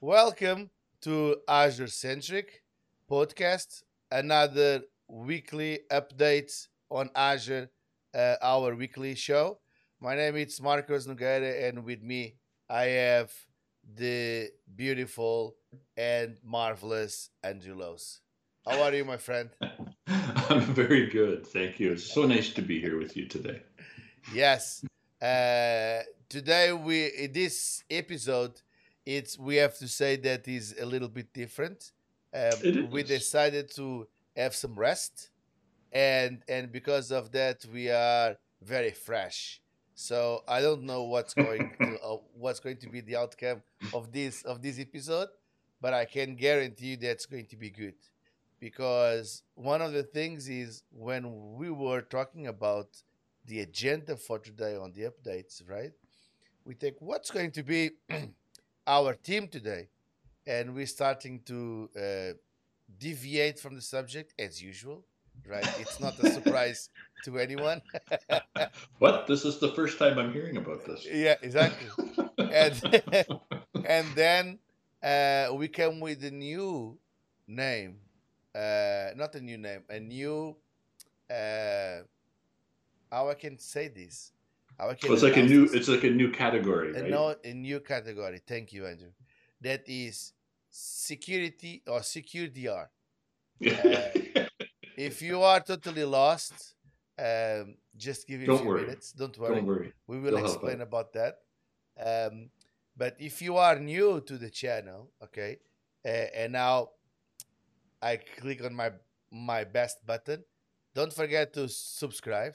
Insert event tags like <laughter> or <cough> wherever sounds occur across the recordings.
Welcome to Azure Centric podcast, another weekly update on Azure, uh, our weekly show. My name is Marcos Nogueira, and with me I have the beautiful and marvelous Angelos. How are you, my friend? <laughs> I'm very good, thank you. It's so nice to be here with you today. Yes. Uh, today we this episode, it's we have to say that is a little bit different. Um, we decided to have some rest, and and because of that, we are very fresh. So I don't know what's going <laughs> to uh, what's going to be the outcome of this of this episode, but I can guarantee you that's going to be good, because one of the things is when we were talking about the agenda for today on the updates, right? We think what's going to be <clears throat> our team today, and we're starting to uh, deviate from the subject as usual, right? It's not a surprise <laughs> to anyone. <laughs> What? This is the first time I'm hearing about this. yeah, exactly. And <laughs> and then uh, we came with a new name, uh, not a new name, a new. Uh, how I can say this? Well, it's like a new. It's like a new category, right? no, a new category. Thank you, Andrew. That is security or secure DR. If you are totally lost, um, just give it a few worry. minutes. Don't worry. Don't worry. We will They'll explain about that. Um, but if you are new to the channel, okay, uh, and now I click on my my best button, don't forget to subscribe.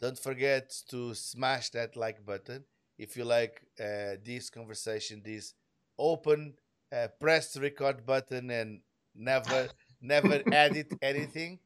Don't forget to smash that like button if you like uh, this conversation, this open, uh, press record button and never <laughs> never edit anything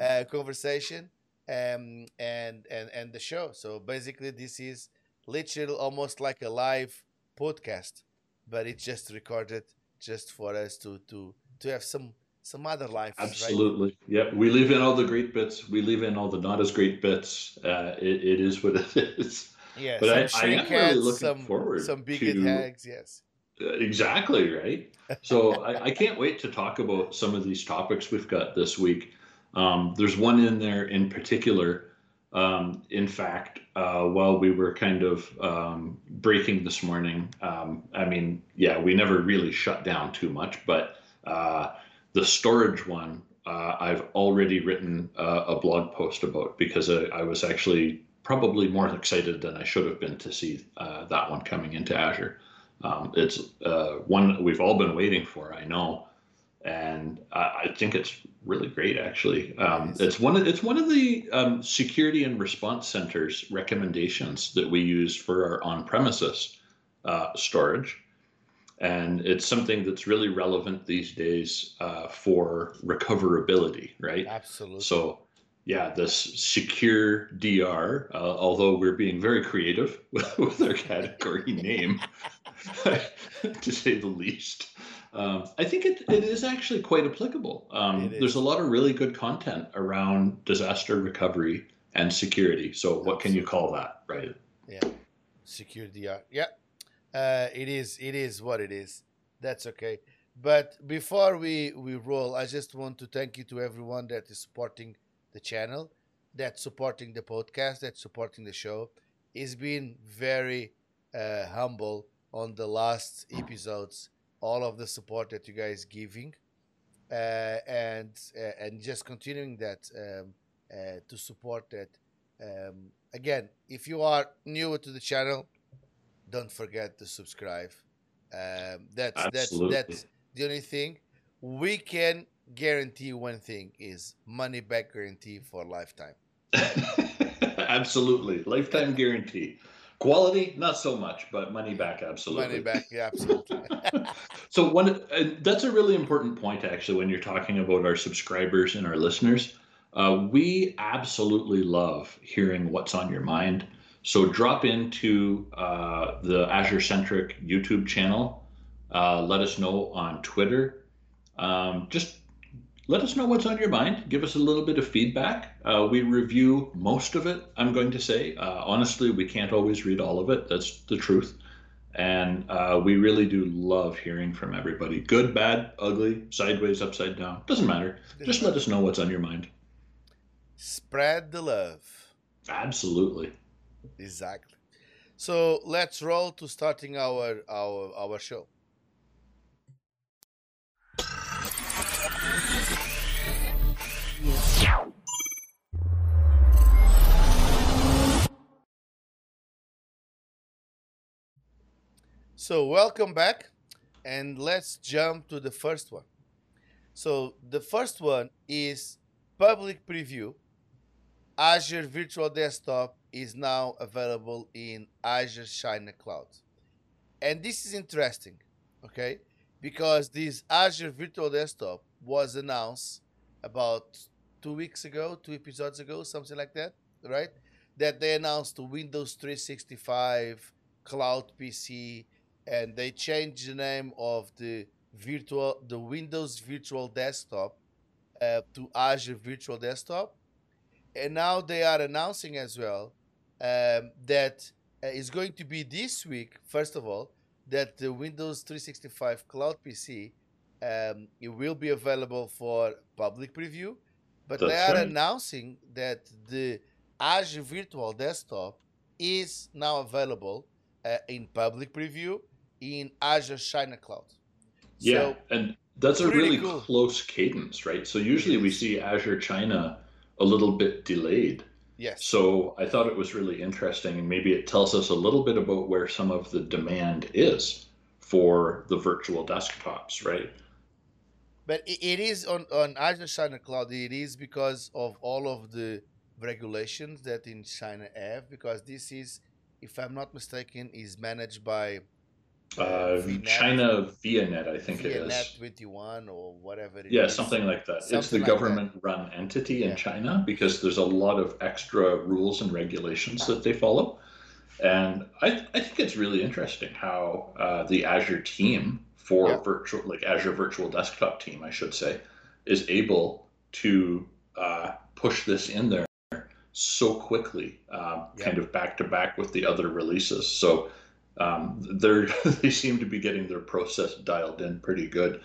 uh, conversation um, and and and the show. So basically, this is literally almost like a live podcast, but it's just recorded just for us to to to have some some other life. Absolutely. Yep. We leave in all the great bits. We leave in all the not as great bits. Uh, it, it is what it is. Yeah. But I- I am really looking some forward some big to- tags. Yes. Uh, Exactly right. So I, I can't wait to talk about some of these topics we've got this week. Um, there's one in there in particular. Um, in fact, uh, while we were kind of um, breaking this morning, um, I mean, yeah, we never really shut down too much, but uh, the storage one, uh, I've already written uh, a blog post about because I, I was actually probably more excited than I should have been to see uh, that one coming into Azure. Um, it's uh, one we've all been waiting for, I know, and I, I think it's really great. Actually, um, it's one of it's one of the um, security and response centers recommendations that we use for our on-premises uh, storage, and it's something that's really relevant these days uh, for recoverability, right? Absolutely. So, yeah, this secure DR, uh, although we're being very creative with, <laughs> with our category <laughs> name, <laughs> to say the least, um, I think it, it is actually quite applicable. Um, there's a lot of really good content around disaster recovery and security. So, what can you call that, right? Yeah. Secure DR. Yeah. Uh, it is. It is what it is. That's okay. But before we we roll, I just want to thank you to everyone that is supporting the channel, that's supporting the podcast, that's supporting the show. It's been very uh, humble on the last episodes. All of the support that you guys giving, uh, and uh, and just continuing that um, uh, to support that. Um, again, if you are new to the channel, don't forget to subscribe. Um, that's Absolutely. that's that's the only thing we can guarantee. One thing is money back guarantee for lifetime. <laughs> absolutely. Lifetime <laughs> guarantee. Quality, not so much, but money back, absolutely. Money back, yeah, absolutely. <laughs> so one and that's a really important point actually when you're talking about our subscribers and our listeners uh, we absolutely love hearing what's on your mind so drop into uh, the azure centric youtube channel uh, let us know on twitter um, just let us know what's on your mind give us a little bit of feedback uh, we review most of it i'm going to say uh, honestly we can't always read all of it that's the truth And uh, we really do love hearing from everybody. Good, bad, ugly, sideways, upside down. Doesn't matter. Just let us know what's on your mind. Spread the love. Absolutely. Exactly. So let's roll to starting our our our show. So welcome back, and let's jump to the first one. So the first one is public preview. Azure Virtual Desktop is now available in Azure China Cloud. And this is interesting, okay? Because this Azure Virtual Desktop was announced about two weeks ago, two episodes ago, something like that, right? That they announced Windows 365 Cloud PC and they changed the name of the virtual the Windows Virtual Desktop uh, to Azure Virtual Desktop, and now they are announcing as well um, that uh, it's going to be this week. First of all, that the Windows 365 Cloud PC um, it will be available for public preview, but That's they are right. announcing that the Azure Virtual Desktop is now available uh, in public preview in Azure China Cloud. Yeah, So and that's a really cool. close cadence, right? So usually we see Azure China a little bit delayed. yes, So I thought it was really interesting, and maybe it tells us a little bit about where some of the demand is for the virtual desktops, right? but it, is on on Azure China Cloud. It is because of all of the regulations that in China have. Because this is, if I'm not mistaken, is managed by Uh, VNet. China ViaNet, I think it VNet is. 21 or whatever it is. Yeah, something like that. it's the like that. government-run entity in China because there's a lot of extra rules and regulations that they follow. And I, I think it's really interesting how uh, the Azure team for Yeah. virtual, like Azure Virtual Desktop team, I should say, is able to uh, push this in there so quickly, um, Yeah. kind of back to back with the other releases. So um, they're <laughs> they seem to be getting their process dialed in pretty good.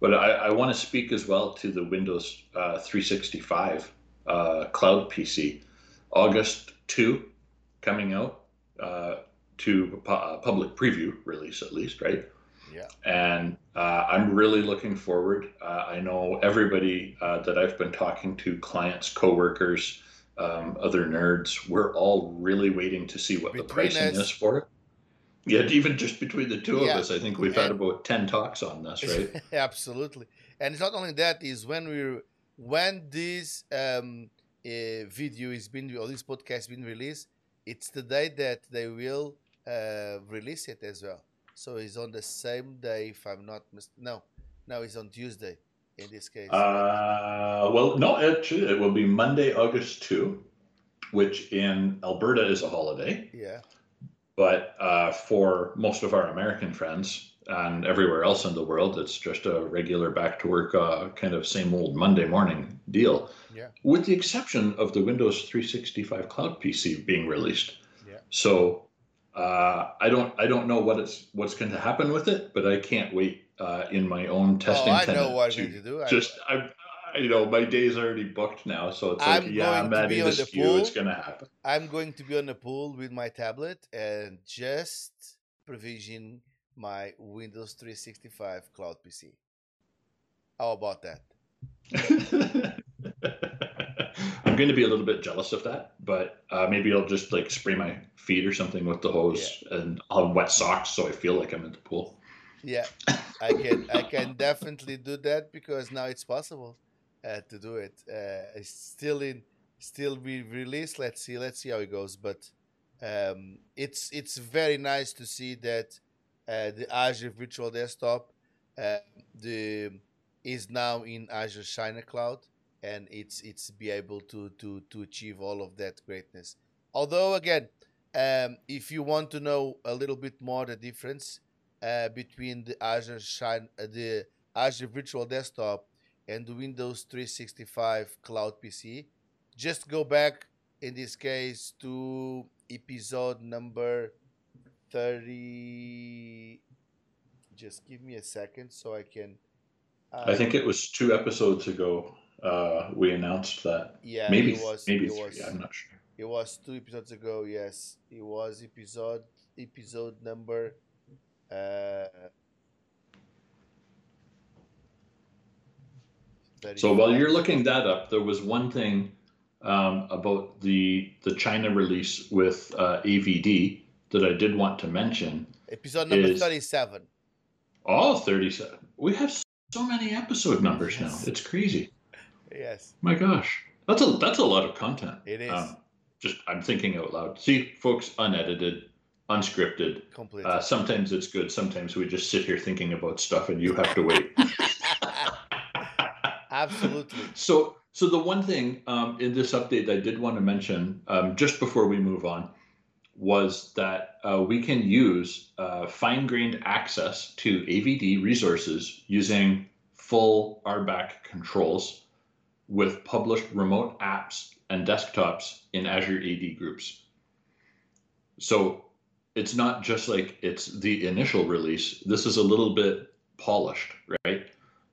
But I, I want to speak as well to the Windows uh, 365 uh, cloud PC, August 2 coming out uh, to pu- uh, public preview release at least, right? Yeah. And uh, I'm really looking forward. Uh, I know everybody uh, that I've been talking to, clients, coworkers, um, other nerds, we're all really waiting to see what the pricing us- is for it. Yeah, even just between the two Yeah. of us, I think we've had about 10 talks on this, right? <laughs> Absolutely, and it's not only that. Is when we when this um, uh, video is being or this podcast been released, it's the day that they will uh, release it as well. So it's on the same day, if I'm not mis- no, no, it's on Tuesday in this case. Uh, well, no, actually, it will be Monday, August 2, which in Alberta is a holiday. yeah, But uh, for most of our American friends and everywhere else in the world, it's just a regular back to work, uh, kind of same old Monday morning deal. Yeah. With the exception of the Windows 365 Cloud PC being released. Yeah. So uh, I don't I don't know what it's what's going to happen with it, but I can't wait uh, in my own testing. oh, I know what I'm to going to do. I- just I you know my day's already booked now, so it's like I'm yeah, I'm adding this the queue. It's gonna happen. I'm going to be on the pool with my tablet and just provision my Windows 365 Cloud PC. How about that? <laughs> I'm going to be a little bit jealous of that, but uh, maybe I'll just like spray my feet or something with the hose, and I'll have wet socks so I feel like I'm in the pool. Yeah, I can I can definitely do that because now it's possible uh, to do it. Uh, it's still in still be released. Let's see let's see how it goes. But um, it's it's very nice to see that uh, the Azure Virtual Desktop uh, the is now in Azure China Cloud and it's it's be able to to to achieve all of that greatness. Although again, um, if you want to know a little bit more the difference uh, between the Azure Shine, uh, the Azure Virtual Desktop and the Windows 365 Cloud PC, just go back in this case to episode number 30 just give me a second so I can uh, I think it was two episodes ago uh, we announced that. yeah Maybe it was maybe it three. was I'm not sure. it was two episodes ago yes it was episode episode number uh So while you're looking that up, there was one thing um, about the the China release with uh, AVD that I did want to mention. episode number is- 37 Oh, 37. We have so many episode numbers now. It's crazy. yes My gosh, that's a that's a lot of content. it is Um, just I'm thinking out loud. See, folks, unedited, unscripted. completely Uh, sometimes it's good. Sometimes we just sit here thinking about stuff, and you have to wait. <laughs> absolutely <laughs> So, so the one thing um, in this update that I did want to mention um, just before we move on was that uh, we can use uh, fine-grained access to AVD resources using full RBAC controls with published remote apps and desktops in Azure AD groups. So it's not just like it's the initial release. This is a little bit polished, right?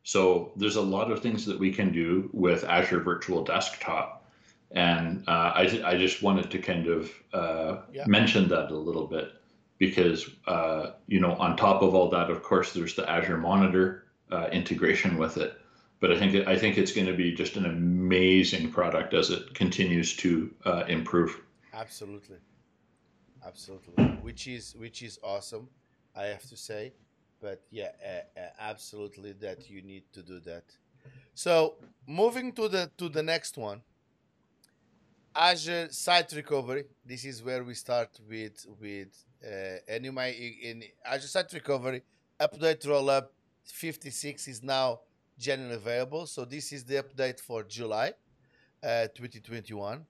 So there's a lot of things that we can do with Azure Virtual Desktop. And uh, I, I just wanted to kind of uh, Yeah. mention that a little bit because, uh, you know, on top of all that, of course, there's the Azure Monitor uh, integration with it. But I think I think it's going to be just an amazing product as it continues to uh, improve. Absolutely, absolutely. Which is which is awesome, I have to say. But yeah, uh, uh, absolutely that you need to do that. So moving to the to the next one, Azure Site Recovery. This is where we start with with uh, might in Azure Site Recovery update rollup 56 is now generally available. So this is the update for July, uh, 2021.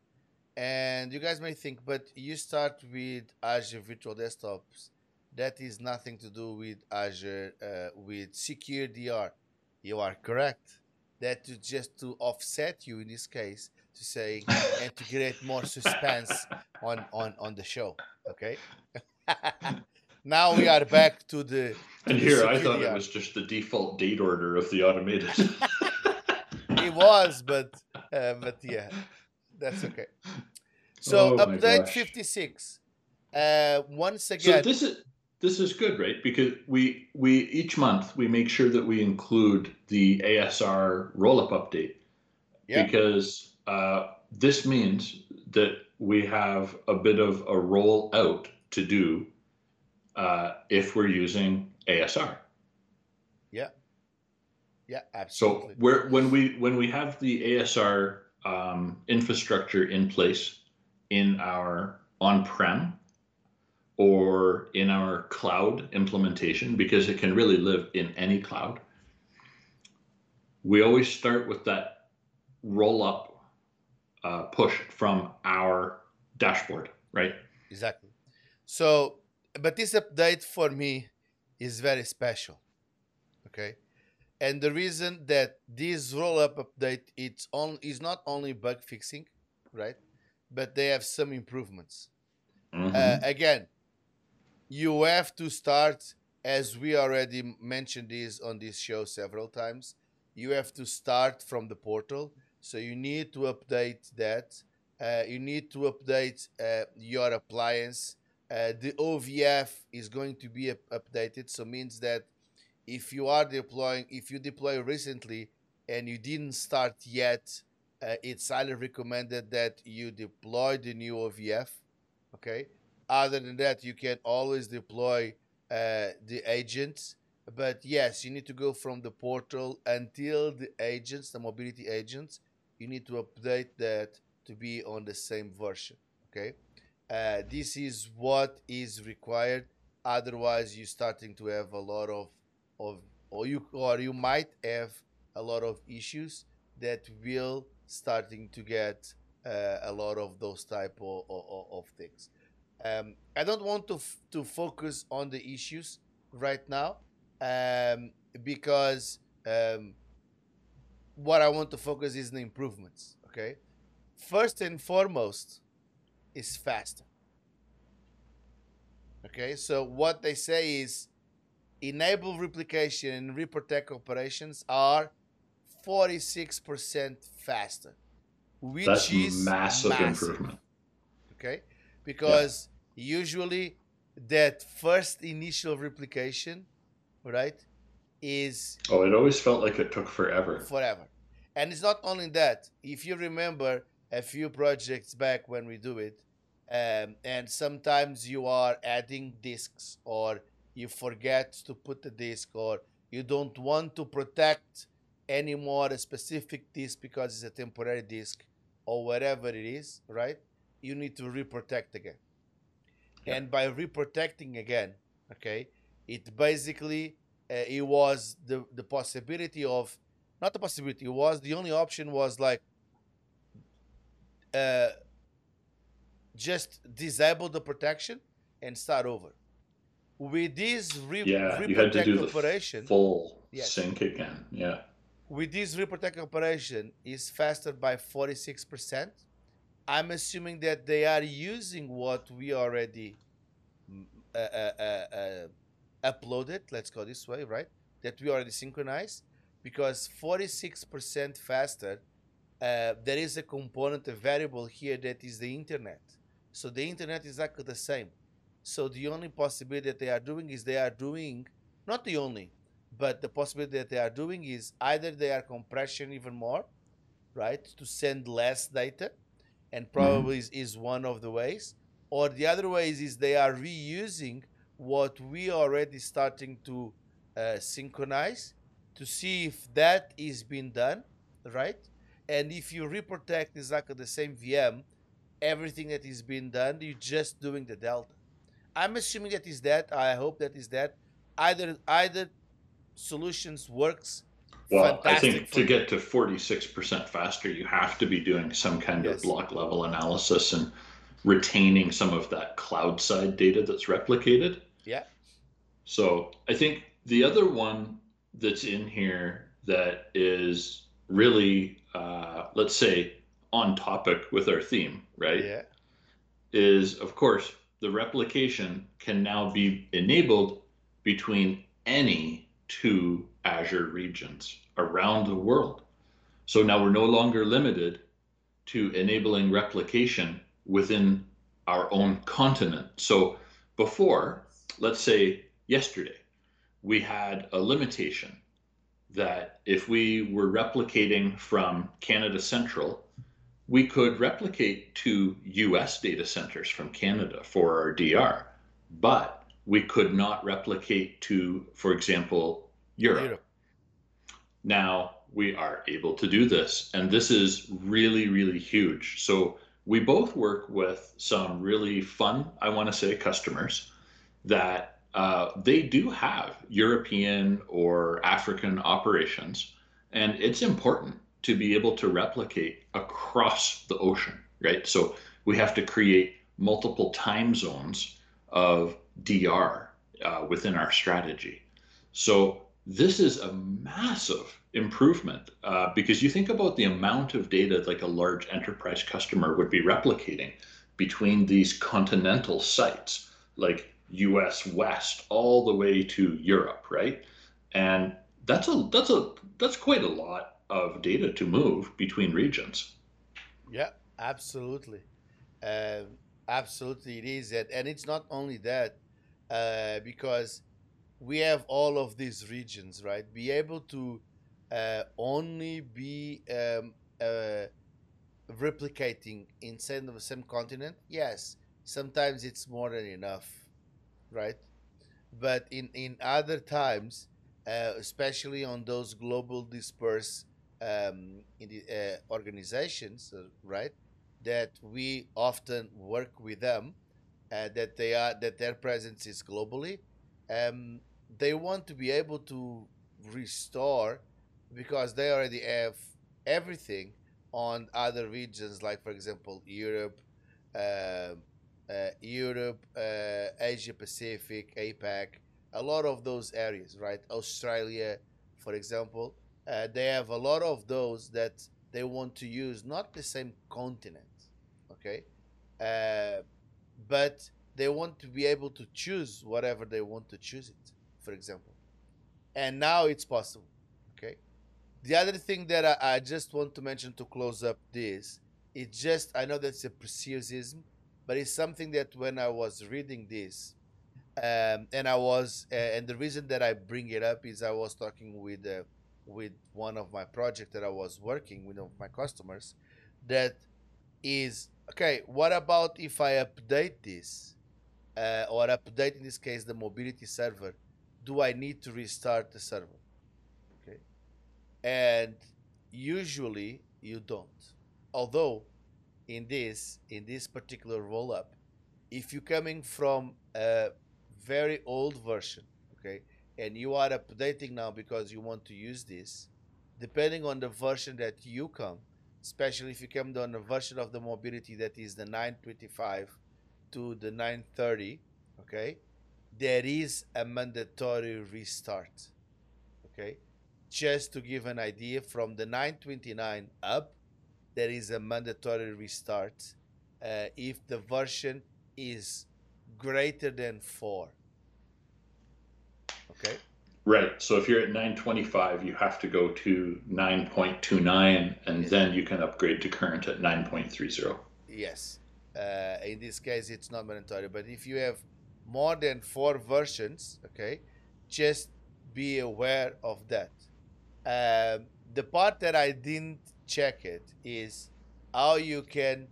And you guys may think, but you start with Azure Virtual Desktops. That is nothing to do with Azure uh, with Secure DR. You are correct. That is just to offset you in this case to say <laughs> and to create more suspense on on on the show. Okay. <laughs> now we are back to the. And the here, I thought it was just the default date order of the automated. <laughs> it was, but uh, but yeah, that's okay. So Oh update fifty six. Uh, once So again, this is this is good, right? Because we we each month we make sure that we include the ASR roll-up update. Yeah. Because uh, this means that we have a bit of a roll out to do uh, if we're using ASR. yeah, Yeah, absolutely. we're, when we when we have the ASR um, infrastructure in place in our on-prem or in our cloud implementation, because it can really live in any cloud, we always start with that roll-up uh, push from our dashboard, right? Exactly. So, but this update for me is very special. Okay. And the reason that this roll up update it's on is not only bug fixing, right? But they have some improvements. Mhm. Uh, again, you have to start, as we already mentioned this on this show several times. You have to start from the portal, so you need to update that. Uh, you need to update uh, your appliance. Uh, the OVF is going to be up- updated, so means that if you are deploying, if you deploy recently and you didn't start yet, uh, it's highly recommended that you deploy the new OVF. Okay. Other than that, you can always deploy uh, the agents. But yes, you need to go from the portal until the agents, the mobility agents, you need to update that to be on the same version. Okay. Uh, this is what is required. Otherwise, you're starting to have a lot of, of or you or you might have a lot of issues that will starting to get uh, a lot of those type of, of, of things. Um, I don't want to to focus on the issues right now um, because um, what I want to focus is the improvements. Okay, first and foremost is faster. Okay, so what they say is enable replication and reprotect operations are 46% faster, which That's is massive, improvement. Okay, because usually that first initial replication, right, is Oh, it always felt like it took forever. forever. And it's not only that. If you remember a few projects back when we do it, um, and sometimes you are adding disks or you forget to put the disk or you don't want to protect anymore a specific disk because it's a temporary disk or whatever it is, right? You need to reprotect again. Yeah. And by reprotecting again, okay, it basically uh, it was the the possibility of not the possibility it was the only option was like uh just disable the protection and start over with this re- Yeah, you had to reprotect operation full Yes. sync again. Yeah. with this reprotect operation is faster by 46% i'm assuming that they are using what we already mm, uh, uh, uh, uh, uploaded let's go this way right? That we already synchronized because 46% faster uh, there is a component a variable here that is the internet. So the internet is exactly the same. So the only possibility that they are doing is they are doing not the only but the possibility that they are doing is either they are compression even more right to send less data and probably is, is one of the ways. Or the other ways is they are reusing what we already starting to uh, synchronize to see if that is being done right? And if you reprotect exactly the same vm everything that is being done you're just doing the delta. I'm assuming that is that i hope that is that. Either either solutions works Well, I think to get to 46% faster, you have to be doing some kind Yes. of block level analysis and retaining some of that cloud side data that's replicated. yeah So I think the other one that's in here that is really, uh, let's say, on topic with our theme, right? yeah is of course the replication can now be enabled between any two Azure regions around the world. So now we're no longer limited to enabling replication within our own continent. So before, let's say yesterday, we had a limitation that if we were replicating from Canada Central we could replicate to US data centers from Canada for our DR, but we could not replicate to, for example, Europe. Europe. Now we are able to do this, and this is really, really huge. So we both work with some really fun, I want to say, customers that uh, they do have European or African operations, and it's important to be able to replicate across the ocean, right? So we have to create multiple time zones of DR uh, within our strategy. So this is a massive improvement uh, because you think about the amount of data like a large enterprise customer would be replicating between these continental sites, like US West all the way to Europe, right? And that's a that's a that's quite a lot of data to move between regions. Yeah, absolutely. Um absolutely, it is. And it's not only that, uh, because we have all of these regions, right? Be able to uh, only be um, uh, replicating inside of the same continent. Yes, sometimes it's more than enough, right? But in, in other times, uh, especially on those global dispersed um, the, uh, organizations, uh, right? That we often work with them, uh, that they are that their presence is globally. Um, they want to be able to restore because they already have everything on other regions, like for example Europe, uh, uh, Europe, uh, Asia Pacific, APAC, a lot of those areas, right? Australia, for example, uh, they have a lot of those that they want to use, not the same continent, okay, uh, but they want to be able to choose whatever they want to choose it, for example. And now it's possible. Okay. The other thing that I, I just want to mention to close up this, it's just I know that's a preciosism, but it's something that when I was reading this, um, and I was, uh, and the reason that I bring it up is I was talking with uh, with one of my projects that I was working with one of my customers, that is okay. What about if I update this? Uh, or update in this case the mobility server, do I need to restart the server? Okay, and usually you don't. Although in this in this particular roll up, if you're coming from a very old version, okay, and you are updating now because you want to use this, depending on the version that you come, especially if you come on a version of the mobility that is the 925 to the 930 okay there is a mandatory restart okay just to give an idea from the 929 up there is a mandatory restart uh, if the version is greater than 4 okay Right. So if you're at 925, you have to go to 9.29 and Yes. then you can upgrade to current at 9.30. Yes. Uh, in this case, it's not mandatory. But if you have more than four versions, okay, just be aware of that. Um, the part that I didn't check it is how you can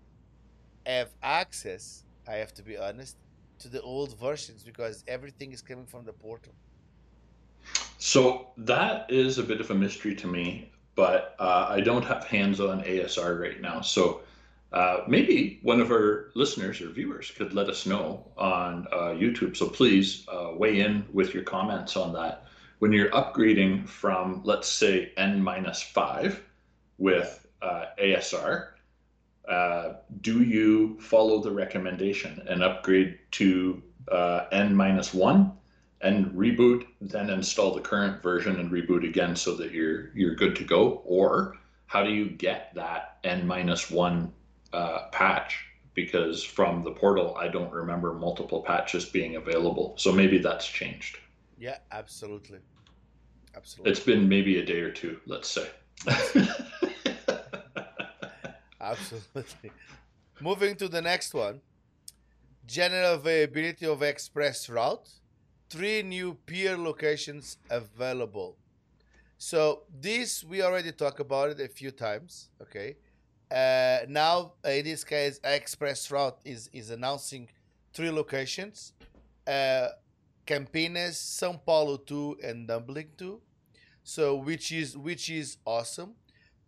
have access. I have to be honest to the old versions because everything is coming from the portal. So that is a bit of a mystery to me, but uh, I don't have hands on ASR right now. So uh, maybe one of our listeners or viewers could let us know on uh, YouTube. So please uh, weigh in with your comments on that. When you're upgrading from, let's say, N minus five with uh, ASR, uh, do you follow the recommendation and upgrade to N minus one and reboot, then install the current version and reboot again so that you're you're good to go? Or how do you get that N minus one uh, patch? Because from the portal, I don't remember multiple patches being available. So maybe that's changed. Yeah, absolutely, absolutely. It's been maybe a day or two, let's say. <laughs> Absolutely. Moving to the next one. General availability of express route. Three new peer locations available. So this we already talked about it a few times. Okay. Uh, now in this case, Express Route is is announcing three locations: uh, Campinas, São Paulo two, and Dublin two. So which is which is awesome.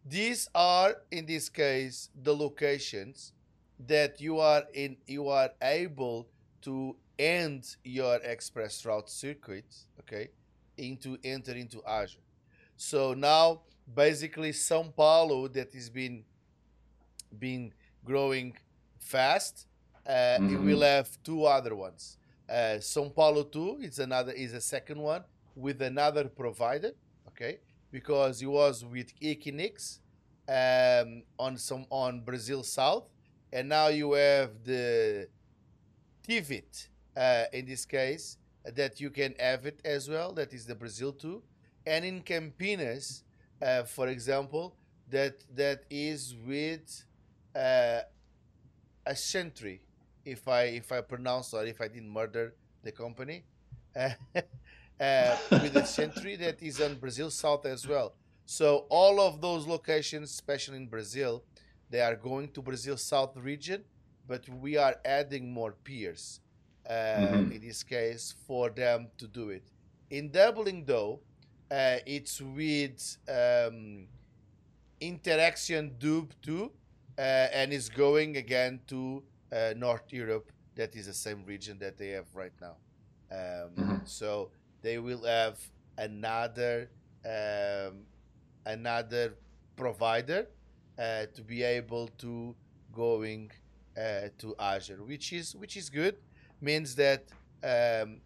These are in this case the locations that you are in you are able to end your express route circuit okay into enter into azure so now basically sao paulo that has been been growing fast uh, it Mhm. will have two other ones uh, sao paulo 2 is another is a second one with another provider okay because it was with Equinix um, on some on Brazil South, and now you have the Tivit uh, in this case that you can have it as well. That is the Brazil two, and in Campinas, uh, for example, that that is with uh, Ascenty. If I if I pronounce or if I didn't murder the company. <laughs> uh, with Ascenty that is on Brazil South as well. So all of those locations, especially in Brazil, they are going to Brazil South region, but we are adding more peers uh, Mhm. in this case for them to do it. In Dublin, though, uh, it's with um, Interxion Dub 2 uh, and is going again to uh, North Europe. That is the same region that they have right now. Um, Mhm. So they will have another um, another provider uh, to be able to going uh, to Azure, which is which is good. Means that um,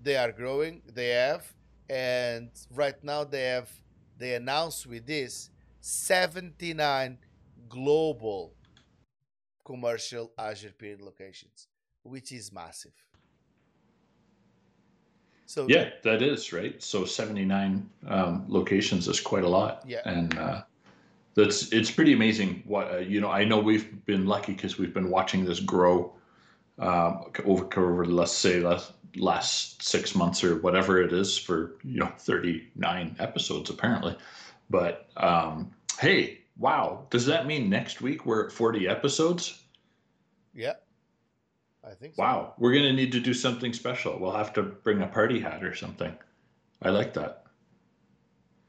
they are growing. They have, and right now they have they announced with this 79 global commercial Azure peering locations, which is massive. So Yeah, that is right. So 79 um, locations is quite a lot. Yeah. And uh, that's it's pretty amazing. What uh, you know, I know we've been lucky because we've been watching this grow um, over over let's say last last six months or whatever it is for you know 39 episodes apparently. But um, hey, wow, does that mean next week we're at 40 episodes? yeah, I think so. Wow, we're gonna need to do something special. We'll have to bring a party hat or something. I like that.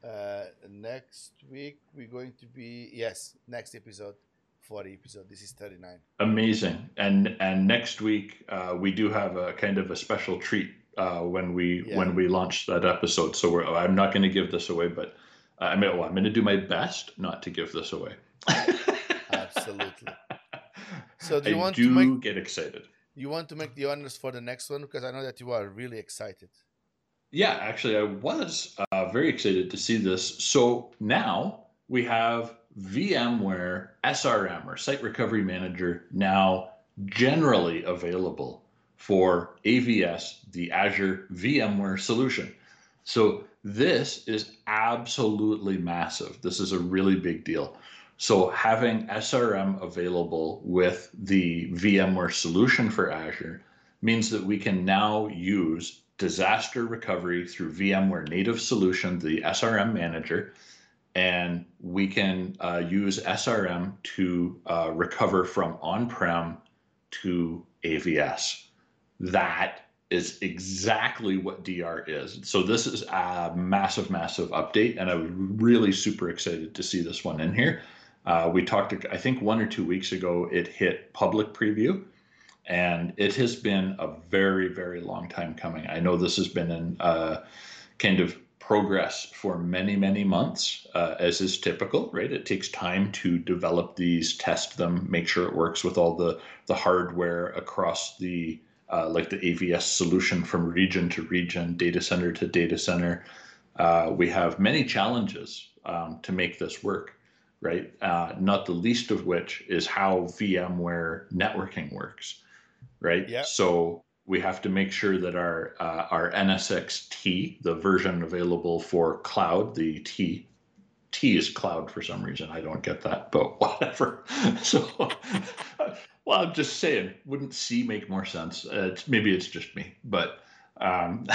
Uh, next week we're going to be yes, next episode, forty episode. This is thirty nine. Amazing. And and next week uh, we do have a kind of a special treat uh, when we Yeah. when we launch that episode. So we're, I'm not going to give this away, but I mean, well, I'm going to do my best not to give this away. <laughs> Absolutely. So do you I want to do make- get excited. You want to make the honors for the next one because I know that you are really excited. Yeah, actually, I was uh, very excited to see this. So now we have VMware SRM or Site Recovery Manager now generally available for AVS, the Azure VMware solution. So this is absolutely massive. This is a really big deal. So having SRM available with the VMware solution for Azure means that we can now use disaster recovery through VMware native solution, the SRM manager, and we can uh, use SRM to uh, recover from on-prem to AVS. That is exactly what DR is. So this is a massive, massive update, and I was really super excited to see this one in here. Uh, we talked, I think, one or two weeks ago. It hit public preview, and it has been a very, very long time coming. I know this has been in uh, kind of progress for many, many months, uh, as is typical, right? It takes time to develop these, test them, make sure it works with all the the hardware across the uh, like the AVS solution from region to region, data center to data center. Uh, we have many challenges um, to make this work, right? Uh, not the least of which is how VMware networking works, right? Yeah. So we have to make sure that our uh, our NSX-T, the version available for cloud, the T, T is cloud for some reason. I don't get that, but <laughs> whatever. So, well, I'm just saying, wouldn't C make more sense? Uh, it's, maybe it's just me, but um,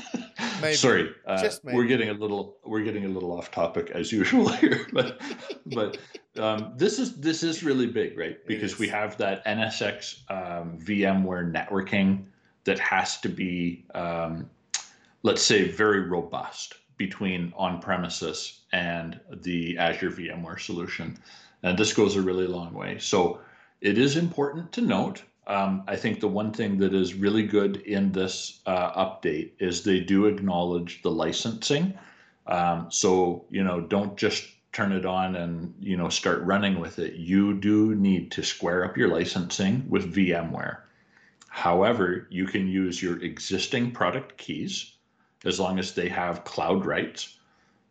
<laughs> Maybe. sorry, uh, we're getting a little we're getting a little off topic as usual <laughs> here, but but um, this is this is really big, right? Because we have that NSX um, VMware networking that has to be, um, let's say, very robust between on premises and the Azure VMware solution, and this goes a really long way. So it is important to note. Um, I think the one thing that is really good in this uh, update is they do acknowledge the licensing. Um, so you know, don't just turn it on and you know start running with it. You do need to square up your licensing with VMware. However, you can use your existing product keys as long as they have cloud rights,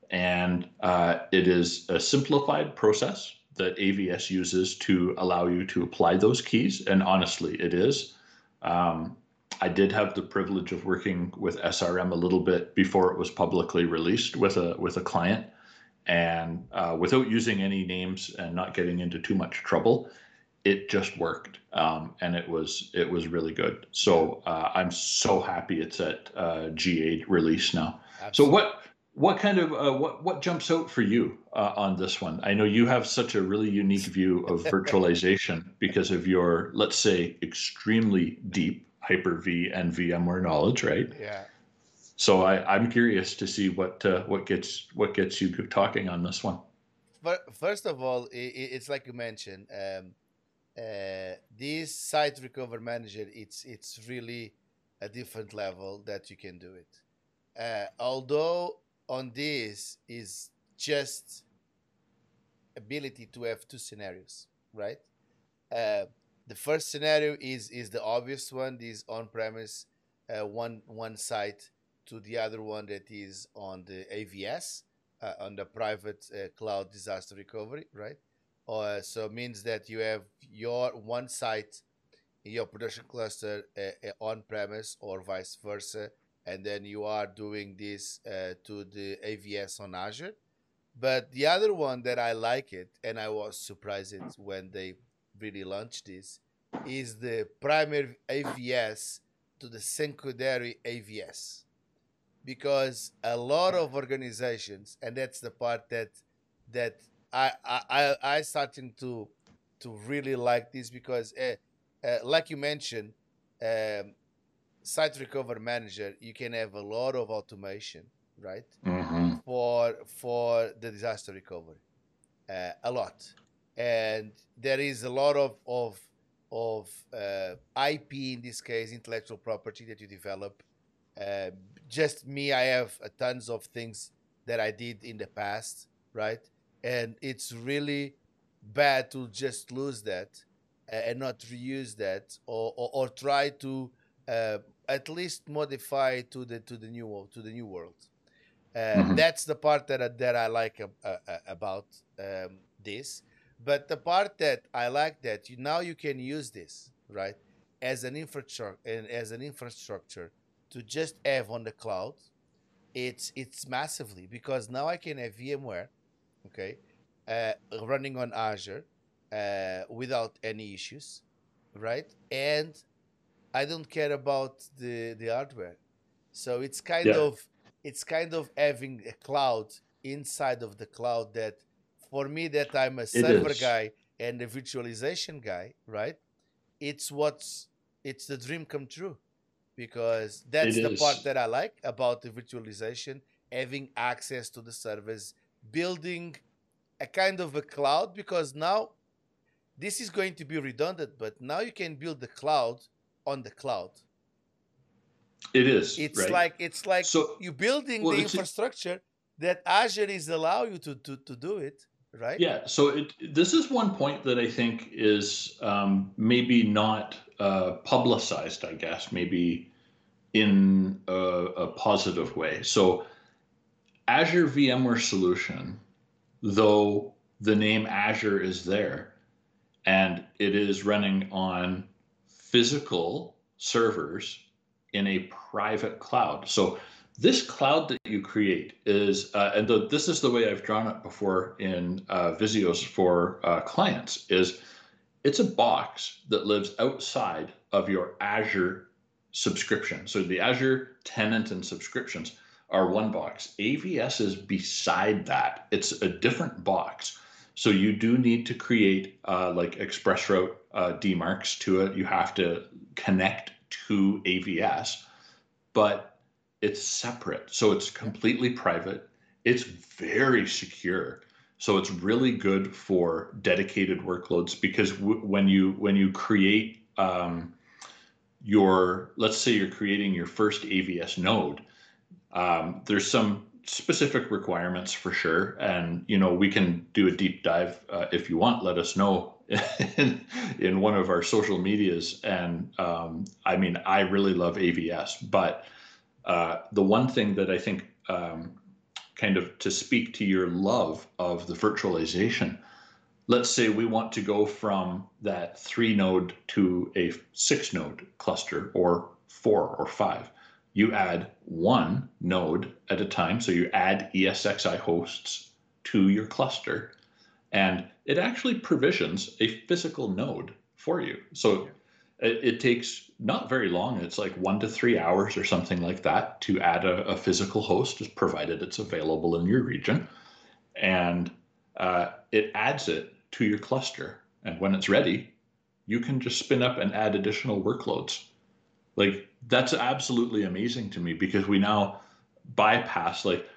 and uh, it is a simplified process that AVS uses to allow you to apply those keys. And honestly, it is. Um, I did have the privilege of working with SRM a little bit before it was publicly released with a with a client, and uh, without using any names and not getting into too much trouble, it just worked, um, and it was it was really good. So uh, I'm so happy it's at uh, GA release now. So what what kind of uh, what what jumps out for you uh, on this one? I know you have such a really unique view of <laughs> virtualization because of your let's say extremely deep Hyper-V and VMware knowledge, right? Yeah. So I, I'm curious to see what uh, what gets what gets you talking on this one. Fir- First of all, it's like you mentioned. Um, uh, this site recover manager, it's it's really a different level that you can do it. Uh, although on this is just ability to have two scenarios, right? Uh, the first scenario is is the obvious one. This on premise, uh, one one site to the other one that is on the AVS uh, on the private uh, cloud disaster recovery, right? Uh, so it means that you have your one site in your production cluster uh, uh, on premise or vice versa, and then you are doing this uh, to the AVS on Azure. But the other one that I like it, and I was surprised when they really launched this, is the primary AVS to the secondary AVS. Because a lot of organizations, and that's the part that that I I I starting to to really like this because, uh, uh, like you mentioned, um, site recovery manager, you can have a lot of automation, right? Mm-hmm. For for the disaster recovery, uh, a lot, and there is a lot of of of uh, IP in this case, intellectual property that you develop. Uh, just me, I have a tons of things that I did in the past, right? And it's really bad to just lose that and not reuse that, or or, or try to uh, at least modify to the to the new to the new world. Uh, mm-hmm. That's the part that I, that I like uh, about um, this. But the part that I like that you now you can use this right as an infrastructure and as an infrastructure to just have on the cloud. It's it's massively because now I can have VMware, okay, uh, running on Azure uh, without any issues, right? And I don't care about the the hardware. So it's kind yeah. of it's kind of having a cloud inside of the cloud that for me that I'm a server guy and a virtualization guy, right? It's what's it's the dream come true because that's it the is. part that I like about the virtualization, having access to the servers, building a kind of a cloud because now this is going to be redundant, but now you can build the cloud on the cloud. It is. It's right? like it's like so, you're building well, the infrastructure that Azure is allow you to, to, to do it, right? Yeah. So it, this is one point that I think is um, maybe not uh, publicized. I guess maybe in a, a positive way. So Azure VMware Solution, though the name Azure is there, and it is running on physical servers in a private cloud. So this cloud that you create is, uh, and the, this is the way I've drawn it before in uh, Visios for uh, clients, is it's a box that lives outside of your Azure subscription. So the Azure tenant and subscriptions are one box. AVS is beside that. It's a different box. So you do need to create uh, like ExpressRoute uh, DMARCs to it. You have to connect to AVS, but it's separate. So it's completely private. It's very secure. So it's really good for dedicated workloads because w- when you when you create um, your let's say you're creating your first AVS node, um, there's some specific requirements for sure, and you know we can do a deep dive uh, if you want. Let us know in, <laughs> in one of our social medias. And um, I mean, I really love AVS, but uh, the one thing that I think um, kind of to speak to your love of the virtualization. Let's say we want to go from that three node to a six node cluster or four or five you add one node at a time. So you add ESXi hosts to your cluster, and it actually provisions a physical node for you. So it, it takes not very long. It's like one to three hours or something like that to add a, a physical host, provided it's available in your region. And uh, it adds it to your cluster. And when it's ready, you can just spin up and add additional workloads. Like that's absolutely amazing to me because we now bypass like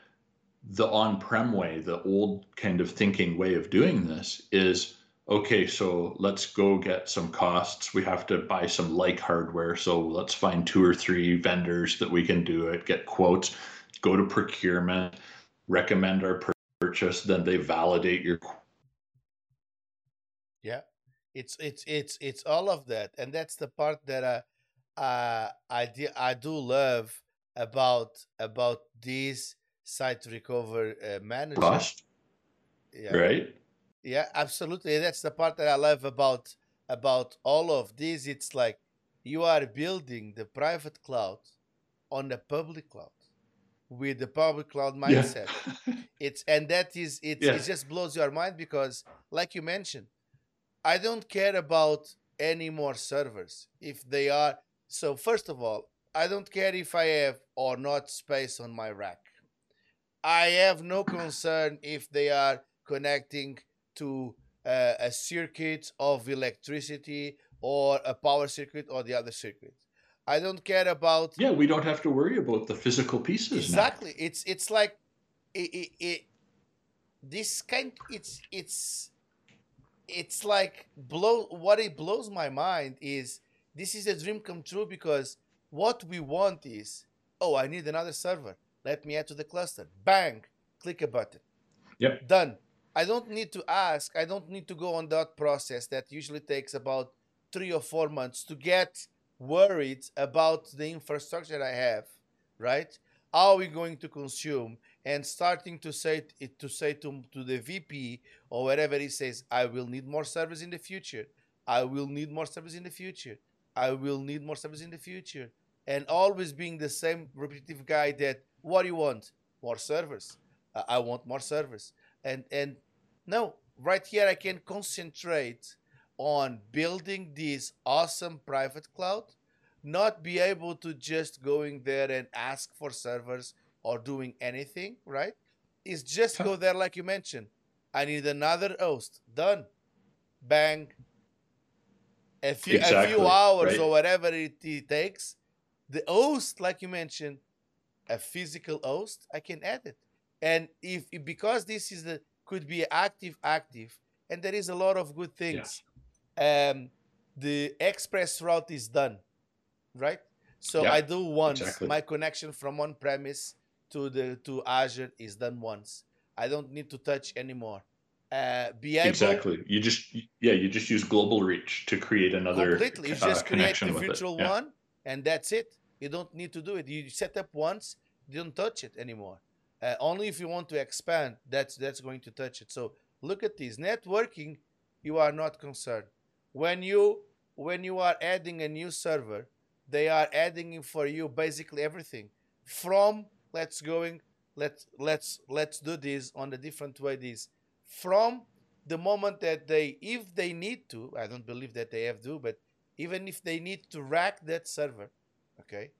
the on-prem way, the old kind of thinking way of doing this is okay, so let's go get some costs. We have to buy some like hardware. So let's find two or three vendors that we can do it, get quotes, go to procurement, recommend our purchase, then they validate your Yeah. It's it's it's it's all of that. And that's the part that uh uh, I do, I do love about about this site recovery uh, manager. Lost. Yeah. Right. Yeah, absolutely. That's the part that I love about about all of this. It's like you are building the private cloud on the public cloud with the public cloud <laughs> mindset. Yeah. it's and that is it, yeah. it just blows your mind because like you mentioned, I don't care about any more servers if they are so first of all, I don't care if I have or not space on my rack. I have no concern if they are connecting to uh, a circuit of electricity or a power circuit or the other circuit. I don't care about. Yeah, we don't have to worry about the physical pieces. Exactly. Now. It's it's like it, it, it this kind it's it's it's like blow what it blows my mind is this is a dream come true because what we want is oh I need another server. Let me add to the cluster. Bang, click a button. Yep. Done. I don't need to ask. I don't need to go on that process that usually takes about three or four months to get worried about the infrastructure I have, right? How are we going to consume? And starting to say it to say to, to the VP or wherever he says, I will need more servers in the future. I will need more servers in the future. I will need more servers in the future. And always being the same repetitive guy that what do you want? More servers. Uh, I want more servers. And and no, right here I can concentrate on building this awesome private cloud, not be able to just going there and ask for servers or doing anything, right? Is just go there like you mentioned. I need another host. Done. Bang. A few, exactly, a few hours right? or whatever it, it takes. The host, like you mentioned, a physical host, I can add it. And if because this is the could be active active, and there is a lot of good things um, the express route is done, right? So yeah, I do once. Exactly. My connection from on premise to the to Azure is done once. I don't need to touch anymore. Uh, be able, exactly. You just yeah, you just use global reach to create another completely. You uh, just create the virtual yeah. one, and that's it. You don't need to do it. You set up once, you don't touch it anymore. Uh, only if you want to expand, that's that's going to touch it. So look at this networking. You are not concerned when you when you are adding a new server they are adding for you basically everything from let's going let's let's let's do this on a different way this from the moment that they if they need to i don't believe that they have to but even if they need to rack that server okay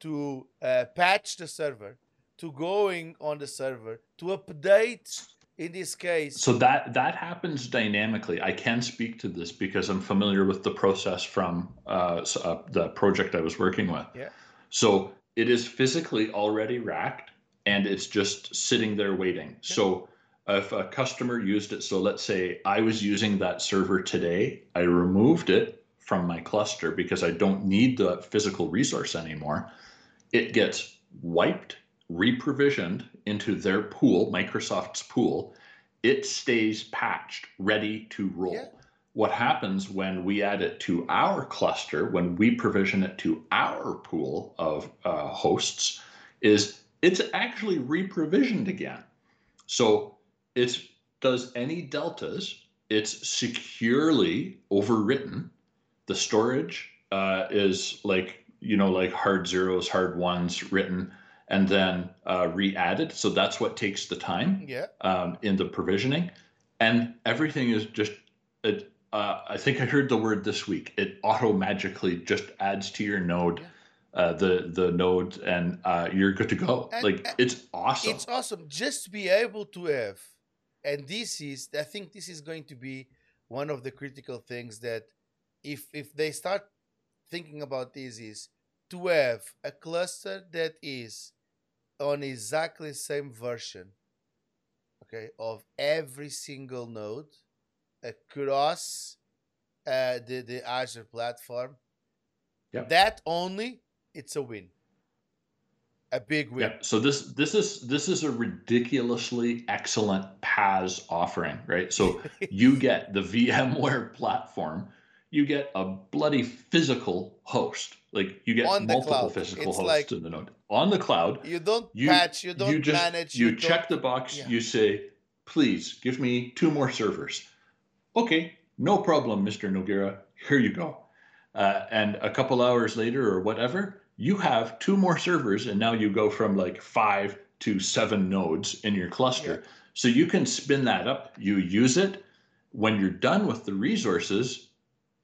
to uh, patch the server to going on the server to update in this case so that that happens dynamically. I can speak to this because i'm familiar with the process from uh, uh, the project i was working with. Yeah. So it is physically already racked and it's just sitting there waiting. Yeah. so if a customer used it so let's say i was using that server today i removed it from my cluster because i don't need the physical resource anymore it gets wiped reprovisioned into their pool, Microsoft's pool, it stays patched, ready to roll. Yeah. What happens when we add it to our cluster, when we provision it to our pool of uh, hosts, is it's actually reprovisioned again. So it does any deltas, it's securely overwritten. The storage uh, is like, you know, like hard zeros, hard ones written and then uh, re-added. So that's what takes the time yeah. um, in the provisioning, and everything is just. It, uh, I think I heard the word this week. It auto magically just adds to your node. Yeah. Uh, the the node and uh, you're good to go. And, like it's awesome. It's awesome just to be able to have, and this is I think this is going to be one of the critical things that if if they start thinking about this is to have a cluster that is on exactly same version okay of every single node across uh, the, the azure platform yep. that only it's a win a big win yeah. so this this is this is a ridiculously excellent PaaS offering right so <laughs> you get the vmware platform you get a bloody physical host. Like you get on multiple physical it's hosts like, in the node on the cloud. You don't you, patch. You don't you just, manage. You, you check the box. Yeah. You say, "Please give me two more servers." Okay, no problem, Mister Noguera. Here you go. uh, and a couple hours later or whatever, you have two more servers, and now you go from like five to seven nodes in your cluster. Yeah. So you can spin that up. You use it. When you're done with the resources,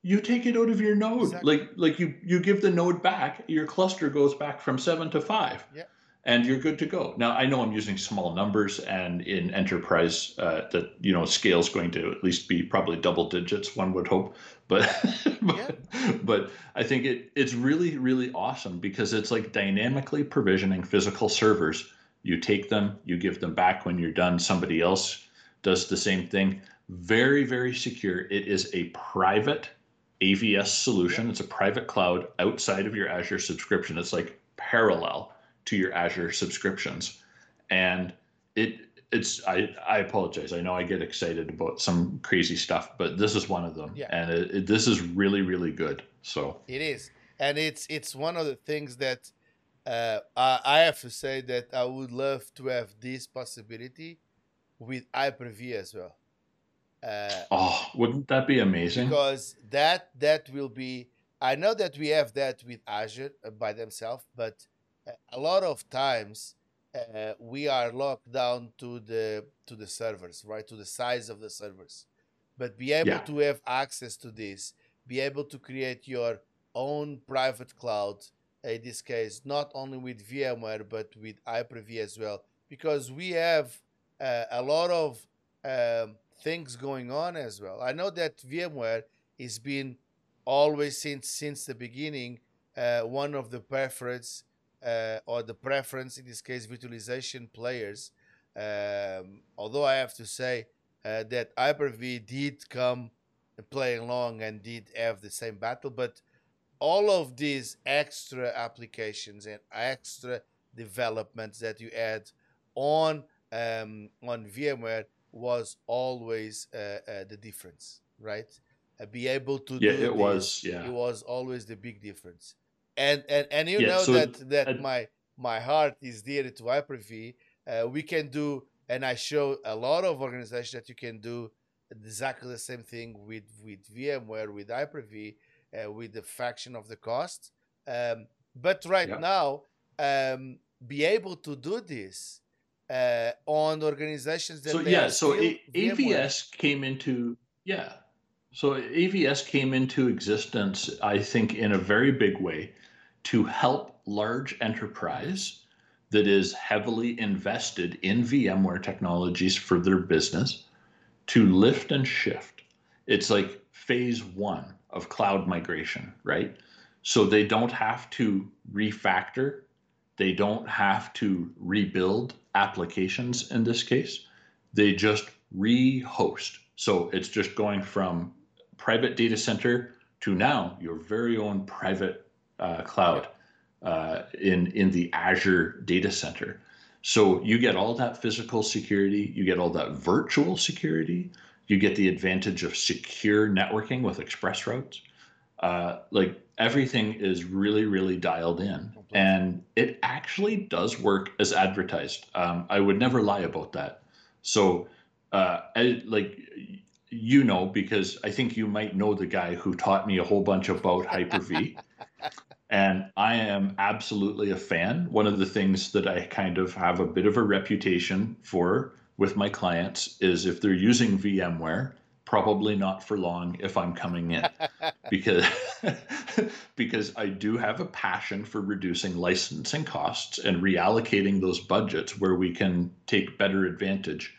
you take it out of your node. Exactly. Like like you you give the node back. Your cluster goes back from seven to five. Yeah and you're good to go. Now I know I'm using small numbers, and in enterprise, uh, that you know scale is going to at least be probably double digits. One would hope, but <laughs> but, yeah. but I think it it's really really awesome because it's like dynamically provisioning physical servers. You take them, you give them back when you're done. Somebody else does the same thing. Very very secure. It is a private AVS solution. Yeah. It's a private cloud outside of your Azure subscription. It's like parallel to your Azure subscriptions. And it it's I I apologize. I know I get excited about some crazy stuff, but this is one of them. Yeah. And it, it, this is really really good. So it is, and it's it's one of the things that uh, I, I have to say that I would love to have this possibility with Hyper-V as well. Uh, oh, wouldn't that be amazing? Because that that will be. I know that we have that with Azure uh, by themselves, but a lot of times uh, we are locked down to the to the servers, right? To the size of the servers. But be able yeah. to have access to this, be able to create your own private cloud, in this case, not only with VMware, but with Hyper-V as well, because we have uh, a lot of um, things going on as well. I know that VMware has been always since since the beginning uh, one of the preference uh, or the preference in this case virtualization players. Um, although I have to say uh, that Hyper-V did come play along and did have the same battle, but all of these extra applications and extra developments that you add on um, on VMware was always uh, uh, the difference, right? Uh, be able to yeah, it this, was yeah, it was always the big difference and and and you yeah, know so that that uh, my my heart is dear to Hyper-V. Uh, we can do, and I show a lot of organizations that you can do exactly the same thing with with VMware, with Hyper-V, uh, with the fraction of the cost. Um, but right yeah. now, um, be able to do this uh, on organizations that so yeah, so a- AVS came into yeah. So AVS came into existence, I think, in a very big way to help large enterprise that is heavily invested in VMware technologies for their business to lift and shift. It's like phase one of cloud migration, right? So they don't have to refactor, they don't have to rebuild applications in this case. They just rehost. So it's just going from private data center to now your very own private uh, cloud uh, in in the Azure data center. So you get all that physical security, you get all that virtual security, you get the advantage of secure networking with express routes. Uh, like everything is really, really dialed in, and it actually does work as advertised. Um, I would never lie about that. So, uh, I, like you know, because I think you might know the guy who taught me a whole bunch about Hyper V. <laughs> and I am absolutely a fan. One of the things that I kind of have a bit of a reputation for with my clients is if they're using VMware, probably not for long if I'm coming in <laughs> because <laughs> because I do have a passion for reducing licensing costs and reallocating those budgets where we can take better advantage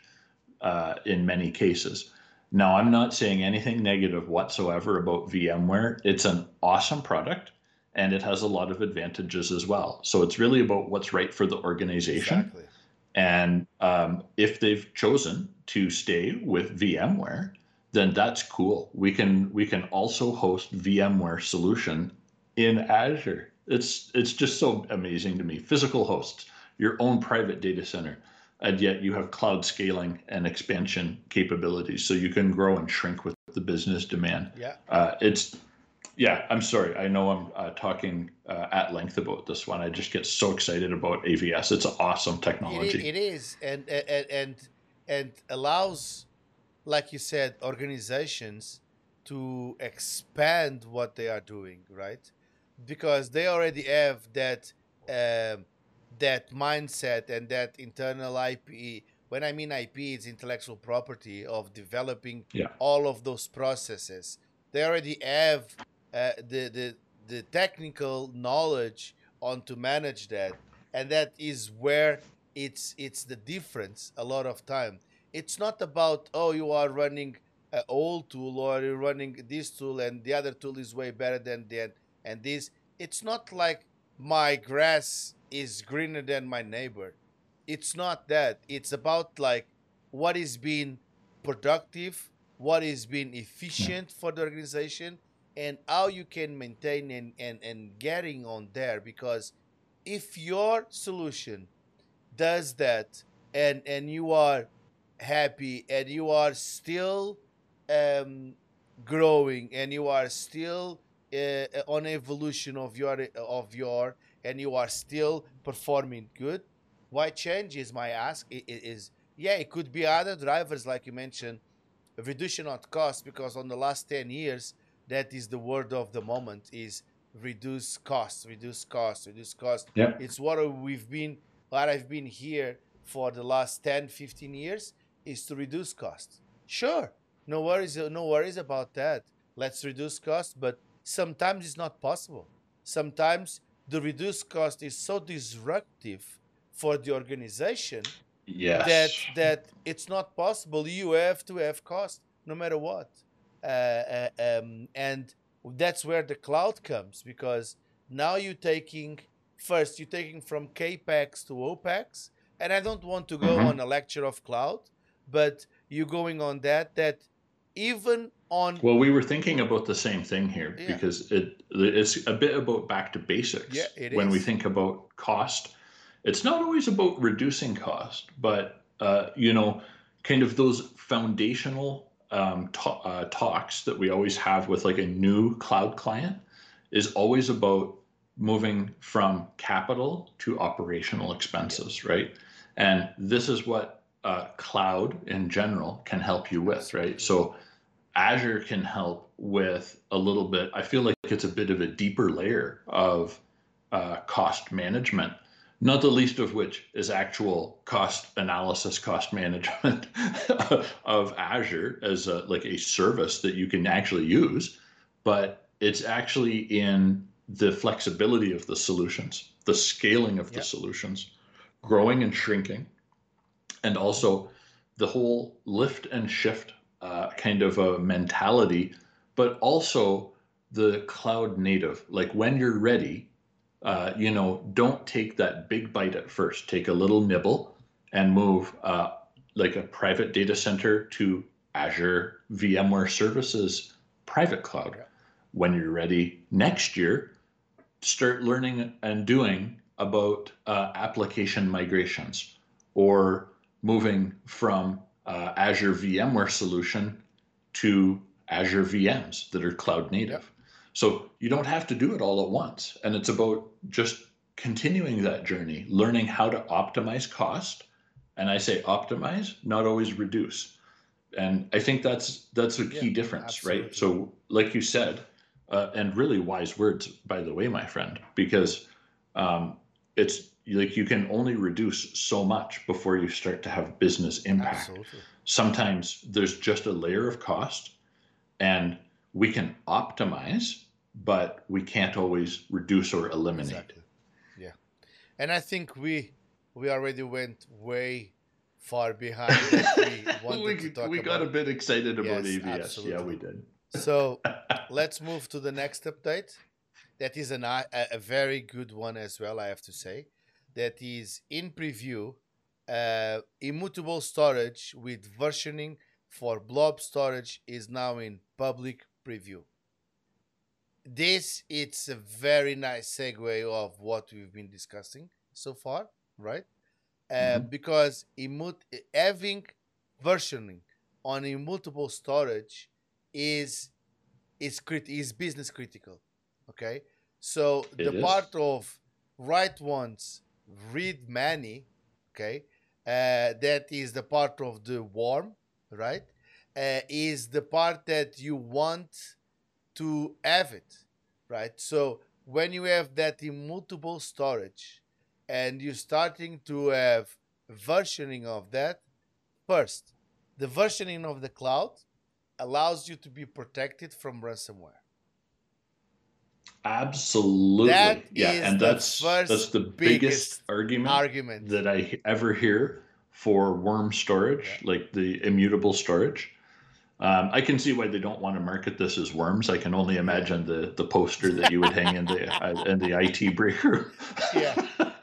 uh, in many cases. Now, I'm not saying anything negative whatsoever about VMware. It's an awesome product and it has a lot of advantages as well. So it's really about what's right for the organization. Exactly. And um, if they've chosen to stay with VMware, then that's cool. We can we can also host VMware solution in Azure. It's it's just so amazing to me. Physical hosts, your own private data center, and yet you have cloud scaling and expansion capabilities, so you can grow and shrink with the business demand. Yeah, uh, it's yeah, I'm sorry. I know I'm uh, talking uh, at length about this one. I just get so excited about AVS. It's awesome technology. it, is, and and and and allows, like you said, organizations to expand what they are doing, right? Because they already have that um, that mindset and that internal IP. When I mean IP, it's intellectual property of developing Yeah. all of those processes. They already have uh, the the the technical knowledge on to manage that, and that is where it's it's the difference a lot of time. It's not about oh you are running an old tool or you're running this tool and the other tool is way better than that and this. It's not like my grass is greener than my neighbor. It's not that. It's about like what is being productive, what is being efficient for the organization, and how you can maintain and, and, and getting on there. Because if your solution does that and and you are happy and you are still um, growing and you are still uh, on evolution of your of your and you are still performing good why change is my ask i- i- is yeah it could be other drivers like you mentioned reduction of cost because on the last 10 years that is the word of the moment is reduce costs reduce costs reduce costs Yeah. it's what we've been what i've been here for the last 10 15 years is to reduce costs sure no worries no worries about that let's reduce costs but sometimes it's not possible sometimes the reduced cost is so disruptive for the organization Yes. that that it's not possible. You have to have cost no matter what, uh, uh, um, and that's where the cloud comes because now you're taking first you're taking from capex to opex, and I don't want to go Mhm. on a lecture of cloud, but you're going on that that even on Well, we were thinking about the same thing here Yeah. because it it's a bit about back to basics. Yeah, it when we think about cost, it's not always about reducing cost, but uh, you know, kind of those foundational um, uh, talks that we always have with like a new cloud client is always about moving from capital to operational expenses, right? And this is what uh, cloud in general can help you with, right? So Azure can help with a little bit. I feel like it's a bit of a deeper layer of uh, cost management, not the least of which is actual cost analysis, cost management <laughs> of Azure as a, like a service that you can actually use. But it's actually in the flexibility of the solutions, the scaling of the Yep. solutions, growing and shrinking, and also the whole lift and shift uh, kind of a mentality, but also the cloud native. Like when you're ready, uh, you know, don't take that big bite at first. Take a little nibble and move uh, like a private data center to Azure VMware Services private cloud. When you're ready next year, start learning and doing about uh, application migrations or moving from uh, Azure VMware solution to Azure VMs that are cloud native. So you don't have to do it all at once. And it's about just continuing that journey, learning how to optimize cost. And I say optimize, not always reduce. And I think that's that's a key Yeah, difference, right? So, like you said, uh, and really wise words, by the way, my friend, because um, it's like you can only reduce so much before you start to have business impact absolutely sometimes there's just a layer of cost and we can optimize but we can't always reduce or eliminate Exactly. Yeah, and I think we we already went way far behind what we <laughs> we, to talk we about. got a bit excited about Yes, avs yeah we did So <laughs> let's move to the next update. That is an, a, a very good one as well, I have to say. That is in preview, uh, immutable storage with versioning for blob storage is now in public preview. This it's a very nice segue of what we've been discussing so far, right? Uh, Mhm. Because immut- having versioning on immutable storage is is crit- is business critical. Okay, so It the is. part of write once, read many. Okay, uh, that is the part of the WORM, right? Uh, is the part that you want to have it, right? So when you have that immutable storage and you're starting to have versioning of that, first, the versioning of the cloud allows you to be protected from ransomware. Absolutely. That yeah, and that's that's the biggest biggest argument Argument. that I ever hear for worm storage, Yeah. like the immutable storage. Um, I can see why they don't want to market this as worms. I can only imagine the the poster that you would hang in the <laughs> uh, in the IT break room. Yeah.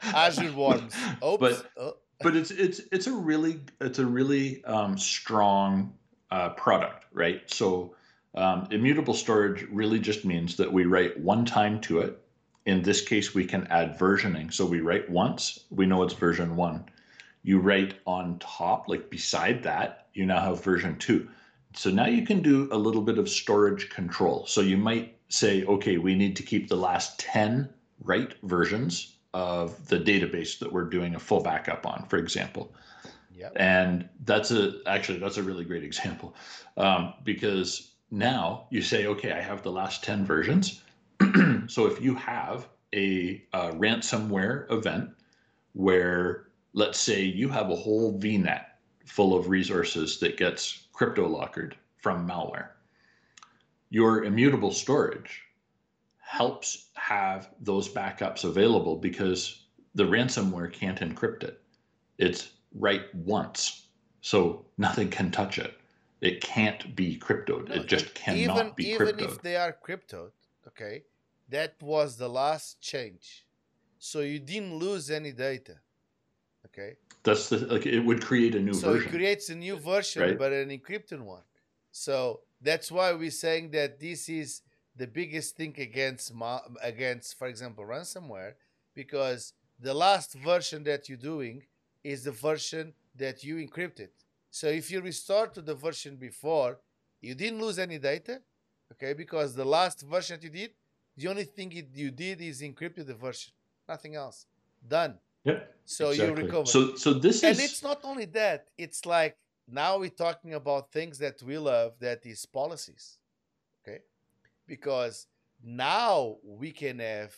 Azure Worms. <laughs> Oops. But oh, but it's it's it's a really it's a really um, strong uh, product, right? So um, immutable storage really just means that we write one time to it. In this case, we can add versioning. So we write once, we know it's version one. You write on top, like beside that, you now have version two. So now you can do a little bit of storage control. So you might say, okay, we need to keep the last 10 write versions of the database that we're doing a full backup on, for example. yeah. And that's a actually that's a really great example um, because now you say, okay, I have the last ten versions. <clears throat> so if you have a, uh ransomware event where, let's say, you have a whole VNet full of resources that gets crypto lockered from malware, your immutable storage helps have those backups available because the ransomware can't encrypt it. It's write once, so nothing can touch it. It can't be cryptoed. No, it just cannot even, be even cryptoed. if they are cryptoed, okay, that was the last change. So you didn't lose any data. Okay. That's the like it would create a new so version. So it creates a new version, right? but an encrypted one. So that's why we're saying that this is the biggest thing against against, for example, ransomware, because the last version that you're doing is the version that you encrypted. So if you restore to the version before, you didn't lose any data, okay? Because the last version that you did, the only thing it, you did is encrypted the version, nothing else. Done. Yep. So you recover. So so this and is And it's not only that it's like now we're talking about things that we love that is policies okay because now we can have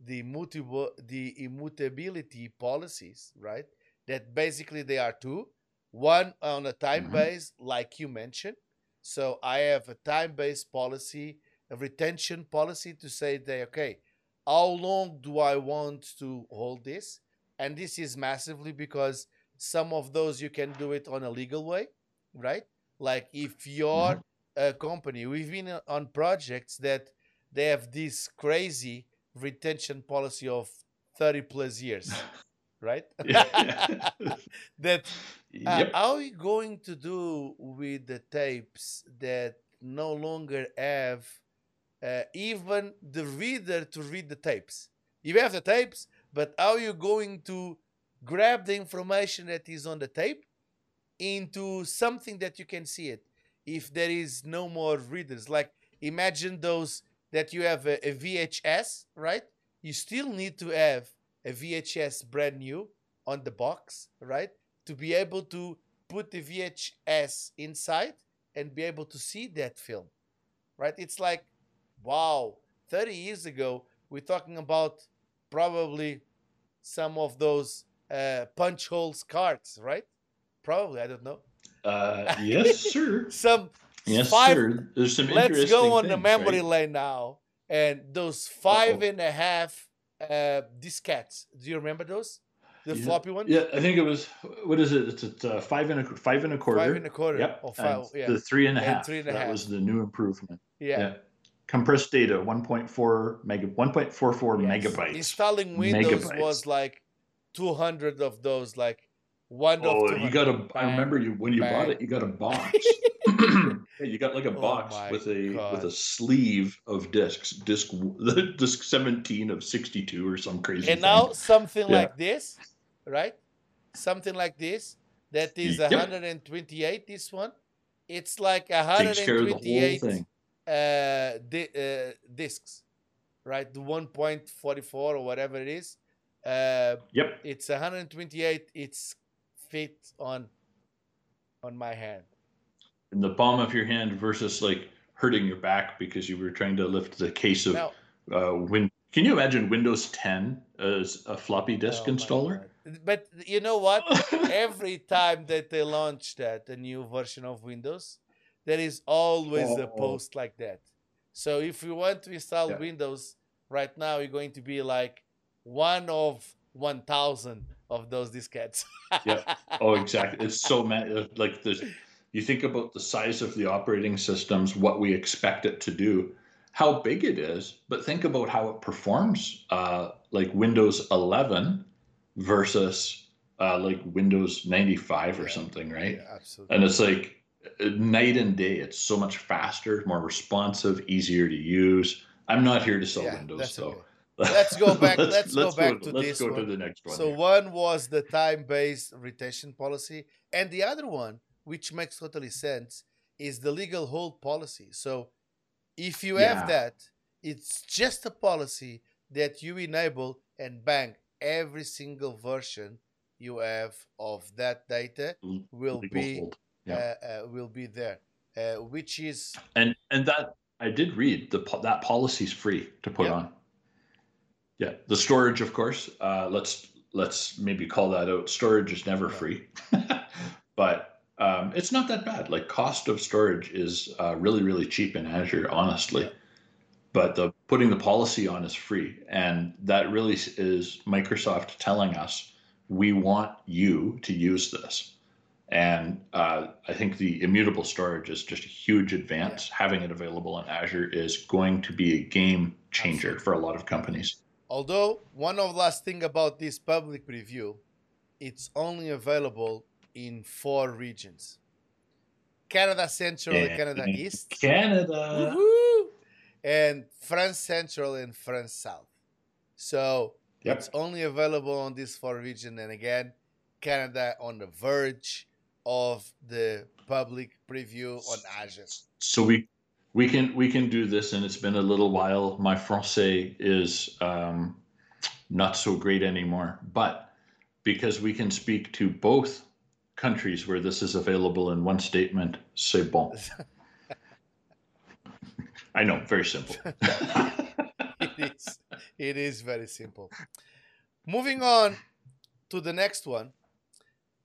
the immutable the immutability policies right that basically they are two one on a time Mhm. base like you mentioned so i have a time based policy a retention policy to say that okay how long do i want to hold this and this is massively because some of those you can do it on a legal way right like if you're a company we've been uh, on projects that they have this crazy retention policy of 30 plus years <laughs> right Yeah. <laughs> that uh, yep. are you going to do with the tapes that no longer have uh, even the reader to read the tapes? If you have the tapes, but how are you going to grab the information that is on the tape into something that you can see it if there is no more readers? Like imagine those that you have a, a VHS, right? You still need to have a VHS brand new on the box, right? To be able to put the VHS inside and be able to see that film, right? It's like, wow, 30 years ago, we're talking about probably some of those uh, punch holes cards, right? Probably, I don't know. Uh, <laughs> yes, sir. Some Yes, five sir. There's some let's go on the memory right? lane now and those five Uh-oh. and a half uh diskettes do you remember those the Yeah. floppy ones Yeah, I think it was. What is it? It's, it's uh, five and a five and a quarter. five and a quarter Yep. or five and yeah The three and a And half. three and a that half. was the new improvement. yeah, Compressed data, 1.4 mega, 1.44 Yes. megabytes. installing windows Megabytes. was like 200 of those like one of Oh, you got a. I Bang, remember you when you bought it. You got a box. <laughs> You got like a Oh box my with a God. with a sleeve of discs. Disc the <laughs> disc seventeen of sixty two or some crazy. and thing. now something Yeah. like this right something like this that is Yep. 128 this one it's like takes care of the whole 128 thing. Uh, di- uh, discs, right? The 1.44 or whatever it is. Uh, Yep. it's 128. It's fit on on my hand. in the palm of your hand versus like hurting your back because you were trying to lift the case of Now, uh, Win. Can you imagine Windows 10 as a floppy disk oh installer? But you know what? Every time that they launch that, a new version of Windows, there is always a Oh. post like that. So if you want to install Yeah. Windows right now, you're going to be like one of 1,000 of those diskettes. Yeah. <laughs> oh, exactly. It's so many. Like this, you think about the size of the operating systems, what we expect it to do, how big it is, but think about how it performs. Uh, like Windows 11 versus uh, like Windows 95 or Yeah. something, right? Yeah, absolutely. and it's like uh, night and day it's so much faster more responsive easier to use i'm not here to sell Yeah, windows though okay. <laughs> Let's go back- let's go back to let's this go one. to the next one So here. one was the time-based retention policy, and the other one, which makes totally sense, is the legal hold policy. So if you Yeah. have that, it's just a policy that you enable and bang every single version you have of that data will Legal be hold. Yeah. uh, uh, will be there, uh, which is and and that i did read the that policy's free to put Yeah. on yeah the storage of course uh, let's let's maybe call that out storage is never Yeah. free <laughs> but um, it's not that bad like cost of storage is uh, really really cheap in azure honestly Yeah. but the putting the policy on is free and that really is microsoft telling us we want you to use this and uh, I think the immutable storage is just a huge advance. Having it available in Azure is going to be a game changer Absolutely. for a lot of companies. Although one of the last thing about this public preview, it's only available in four regions: Canada Central and Canada East, Canada. Woohoo! and France Central and France South. So Yep. it's only available on this four region, and again, Canada on the verge of the public preview on Azure. So we we can we can do this, and it's been a little while. My français is um, not so great anymore, but because we can speak to both countries where this is available in one statement, c'est bon. <laughs> I know, very simple. <laughs> it is. It is very simple. Moving on to the next one.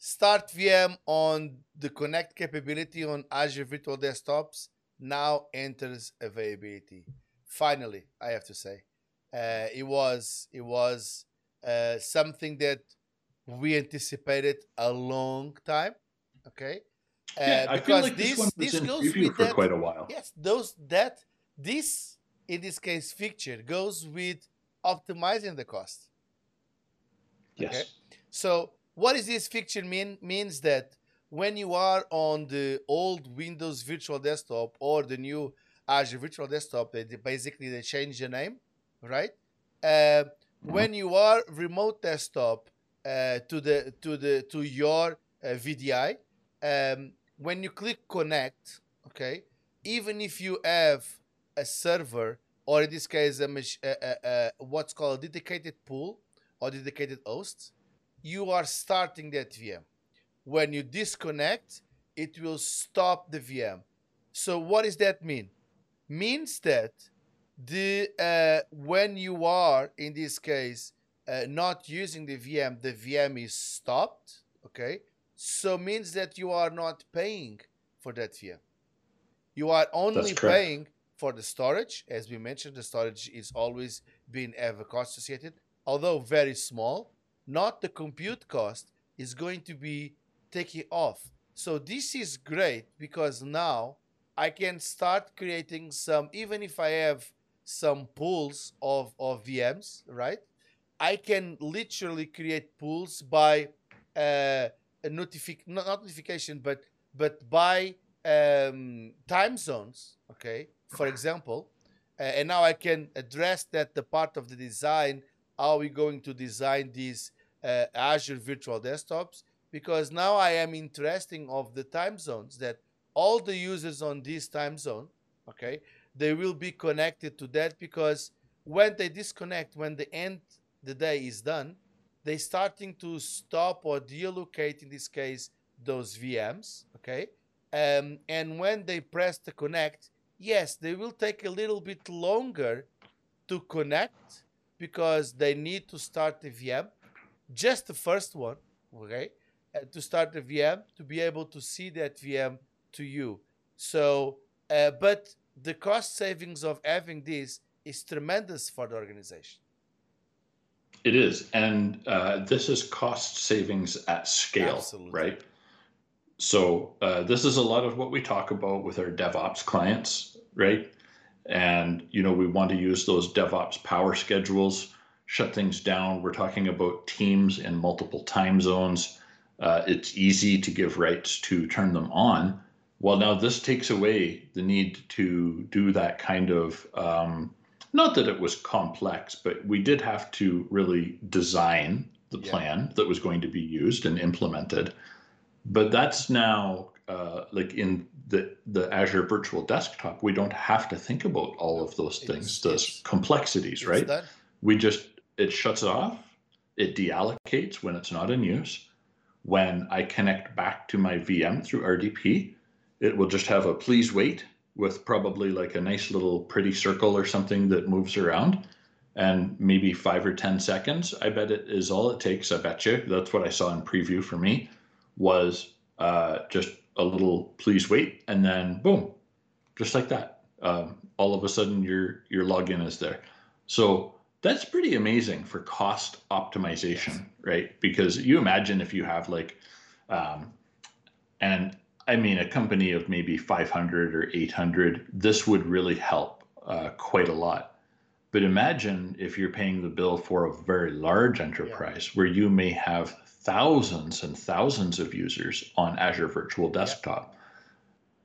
Start VM on the Connect capability on Azure Virtual Desktops now enters availability. Finally, I have to say, uh, it was it was uh, something that we anticipated a long time. Okay, uh, yeah, I feel like this, this in goes with for that quite a while. yes those that this in this case feature goes with optimizing the cost Yes. Okay. so what does this feature mean means that when you are on the old windows virtual desktop or the new azure virtual desktop they basically they change the name right? Uh, when you are remote desktop uh, to the to the to your uh, vdi um, when you click connect okay even if you have a server or in this case a, mach- uh, uh, uh, what's called a dedicated pool or dedicated host you are starting that vm when you disconnect it will stop the vm so what does that mean? Means that the uh, when you are in this case uh, not using the vm the vm is stopped okay? So means that you are not paying for that vm you are only paying for the storage. As we mentioned the storage is always been have a cost associated although very small not the compute cost is going to be taken off. So this is great because now i can start creating some even if i have some pools of, of vms right? I can literally create pools by uh, a notific not not notification but but by um, time zones okay? For example uh, and now i can address that the part of the design how we going to design these uh, azure virtual desktops because now i am interesting of the time zones that all the users on this time zone okay they will be connected to that because when they disconnect when the end the day is done they starting to stop or deallocate in this case those vms okay? Um, and when they press the connect, yes, they will take a little bit longer to connect because they need to start the VM, just the first one, okay, uh, to start the VM to be able to see that VM to you. So, uh, but the cost savings of having this is tremendous for the organization. It is, and uh, this is cost savings at scale, Absolutely. right? So uh, this is a lot of what we talk about with our DevOps clients, right? And you know we want to use those DevOps power schedules, shut things down. We're talking about teams in multiple time zones. Uh, it's easy to give rights to turn them on. Well, now this takes away the need to do that kind of um, not that it was complex, but we did have to really design the yeah. plan that was going to be used and implemented. But that's now uh, like in the the Azure Virtual Desktop, we don't have to think about all of those things, it's, those it's, complexities, right? That. We just it shuts it off, it deallocates when it's not in use. When I connect back to my VM through RDP, it will just have a please wait with probably like a nice little pretty circle or something that moves around and maybe five or 10 seconds. I bet it is all it takes. I bet you that's what I saw in preview for me was uh, just a little please wait and then boom, just like that. Um, all of a sudden your, your login is there. So that's pretty amazing for cost optimization, right? Because you imagine if you have like, um, and I mean, a company of maybe 500 or 800, this would really help uh, quite a lot. But imagine if you're paying the bill for a very large enterprise yeah. where you may have thousands and thousands of users on Azure Virtual Desktop.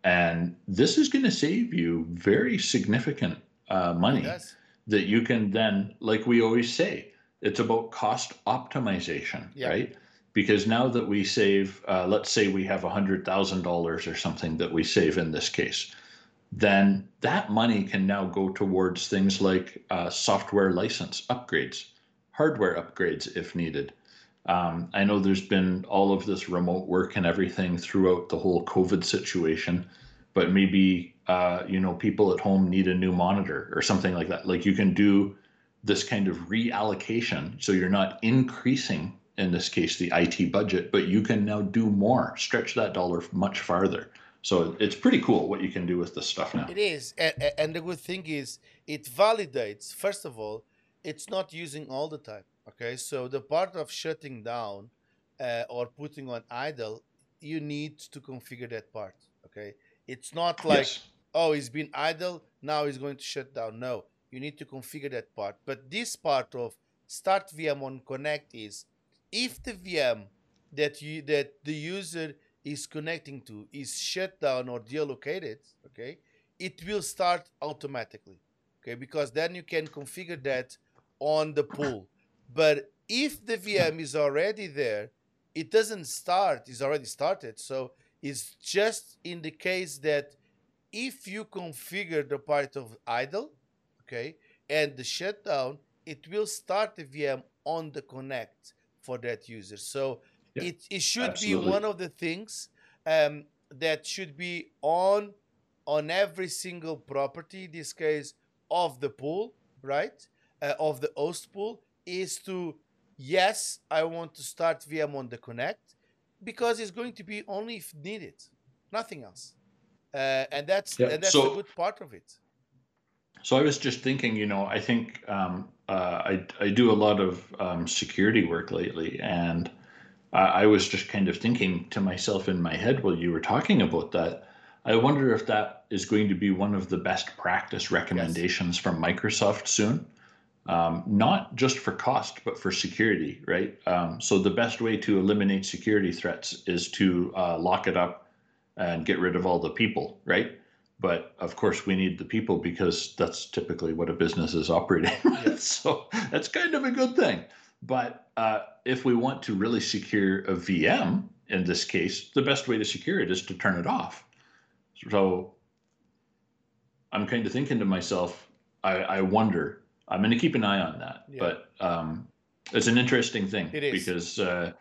Yeah. And this is going to save you very significant uh, money that you can then, like we always say, it's about cost optimization, yeah. right? because now that we save, uh, let's say we have $100,000 or something that we save in this case, then that money can now go towards things like uh, software license upgrades, hardware upgrades if needed. Um, I know there's been all of this remote work and everything throughout the whole COVID situation, but maybe uh, you know people at home need a new monitor or something like that. Like you can do this kind of reallocation, so you're not increasing in this case the IT budget, but you can now do more, stretch that dollar much farther. So it's pretty cool what you can do with this stuff now. It is, and, the good thing is it validates. First of all, it's not using all the time. Okay, so the part of shutting down uh, or putting on idle, you need to configure that part. Okay, it's not like yes. oh, it's been idle now it's going to shut down. No, you need to configure that part. But this part of start VM on connect is if the VM that you that the user is connecting to is shut down or deallocated, okay, it will start automatically, okay, because then you can configure that on the pool. But if the VM is already there, it doesn't start, it's already started. So it's just in the case that if you configure the part of idle, okay, and the shutdown, it will start the VM on the connect for that user. So yeah, it, it should absolutely. be one of the things um, that should be on on every single property, in this case of the pool, right? Uh, of the host pool, is to yes, I want to start VM on the connect because it's going to be only if needed, nothing else. Uh, and that's yeah, and that's so, a good part of it. So I was just thinking, you know, I think um, uh, I, I do a lot of um, security work lately, and I, I was just kind of thinking to myself in my head while you were talking about that. I wonder if that is going to be one of the best practice recommendations yes. from Microsoft soon. Um, not just for cost, but for security, right? Um, so the best way to eliminate security threats is to uh, lock it up and get rid of all the people, right? but of course we need the people because that's typically what a business is operating <laughs> with. so that's kind of a good thing but uh, if we want to really secure a vm in this case the best way to secure it is to turn it off so i'm kind of thinking to myself i, I wonder i'm going to keep an eye on that yeah. but um, it's an interesting thing because uh,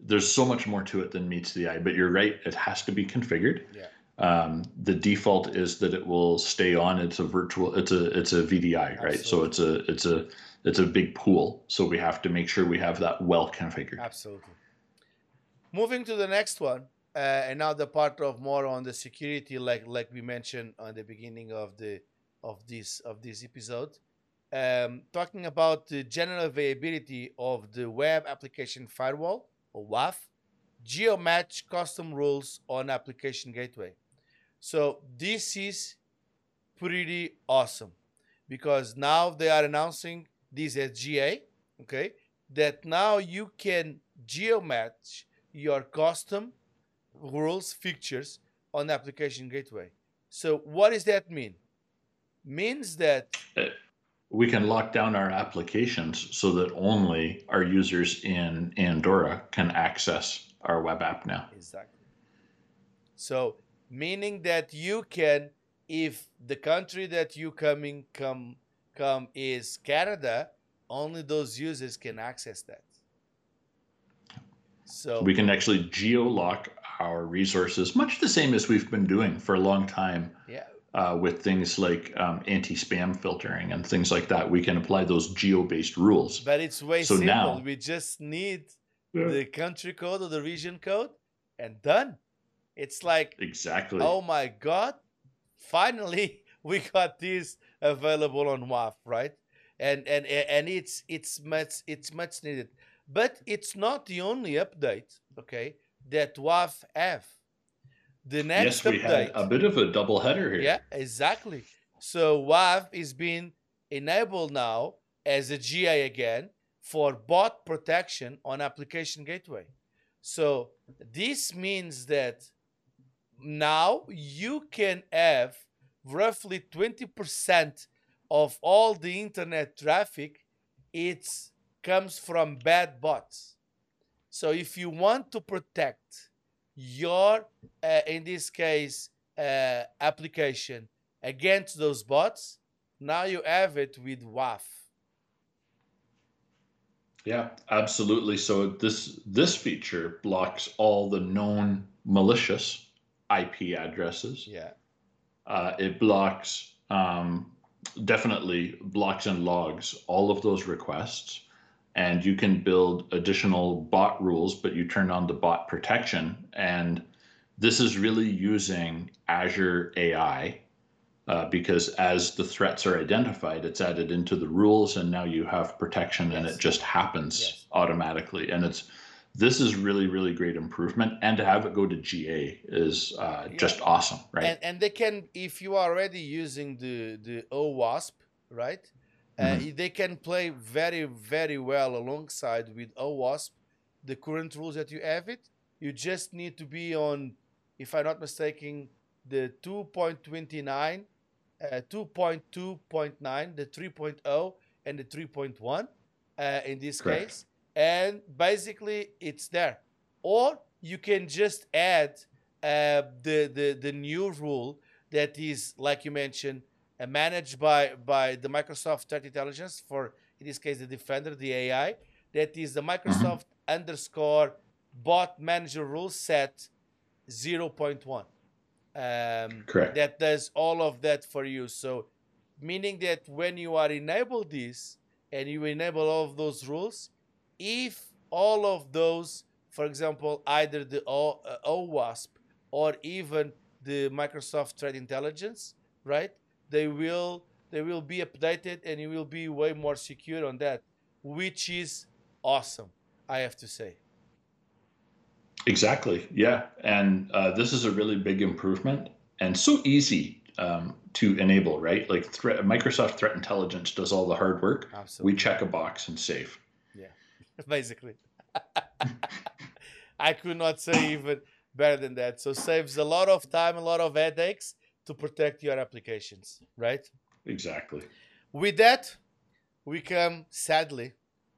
there's so much more to it than meets the eye but you're right it has to be configured yeah um, the default is that it will stay on. It's a virtual. It's a it's a VDI, right? So it's a it's a it's a big pool. So we have to make sure we have that well configured. Absolutely. Moving to the next one, uh, and now the part of more on the security, like like we mentioned on the beginning of the of this of this episode, um, talking about the general availability of the web application firewall or WAF, GeoMatch custom rules on application gateway. So this is pretty awesome because now they are announcing this as GA, okay? That now you can geomatch your custom rules features on application gateway. So what does that mean? Means that uh, we can lock down our applications so that only our users in Andorra can access our web app now. Exactly. So meaning that you can if the country that you coming come come is Canada, only those users can access that. So we can actually geo-lock our resources, much the same as we've been doing for a long time. Yeah. Uh, with things like um, anti-spam filtering and things like that, we can apply those geo-based rules. But it's way so simple. Now, we just need yeah. the country code or the region code, and done. It's like exactly. Oh my god! Finally, <laughs> we got this available on WAF, right? And and and it's it's much it's much needed, but it's not the only update. Okay, that WAF have. The next yes, we update, had a bit of a double header here. Yeah, exactly. So WAF is being enabled now as a GA again for bot protection on application gateway. So this means that now you can have roughly 20% of all the internet traffic it comes from bad bots so if you want to protect your uh, in this case uh, application against those bots now you have it with waf yeah absolutely so this this feature blocks all the known malicious IP addresses. Yeah. Uh, it blocks, um, definitely blocks and logs all of those requests. And you can build additional bot rules, but you turn on the bot protection. And this is really using Azure AI uh, because as the threats are identified, it's added into the rules, and now you have protection, yes. and it just happens yes. automatically. And it's this is really really great improvement and to have it go to ga is uh, yeah. just awesome right and, and they can if you are already using the the owasp right mm-hmm. uh, they can play very very well alongside with owasp the current rules that you have it you just need to be on if i'm not mistaken the 2.29 uh, 2.2.9 the 3.0 and the 3.1 uh, in this Correct. case and basically it's there. Or you can just add uh, the, the the new rule that is, like you mentioned, uh, managed by by the Microsoft Threat Intelligence for in this case the Defender, the AI. That is the Microsoft underscore bot manager rule set 0.1. Um, Correct. That does all of that for you. So, meaning that when you are enable this and you enable all of those rules, if all of those, for example, either the o, uh, OWASP or even the Microsoft Threat Intelligence, right? They will they will be updated and you will be way more secure on that, which is awesome, I have to say. Exactly. Yeah, and uh, this is a really big improvement and so easy um, to enable, right? Like threat, Microsoft Threat Intelligence does all the hard work. Absolutely. We check a box and save. Yeah, <laughs> basically. <laughs> I could not say even better than that. So saves a lot of time, a lot of headaches to protect your applications, right? Exactly. With that, we come sadly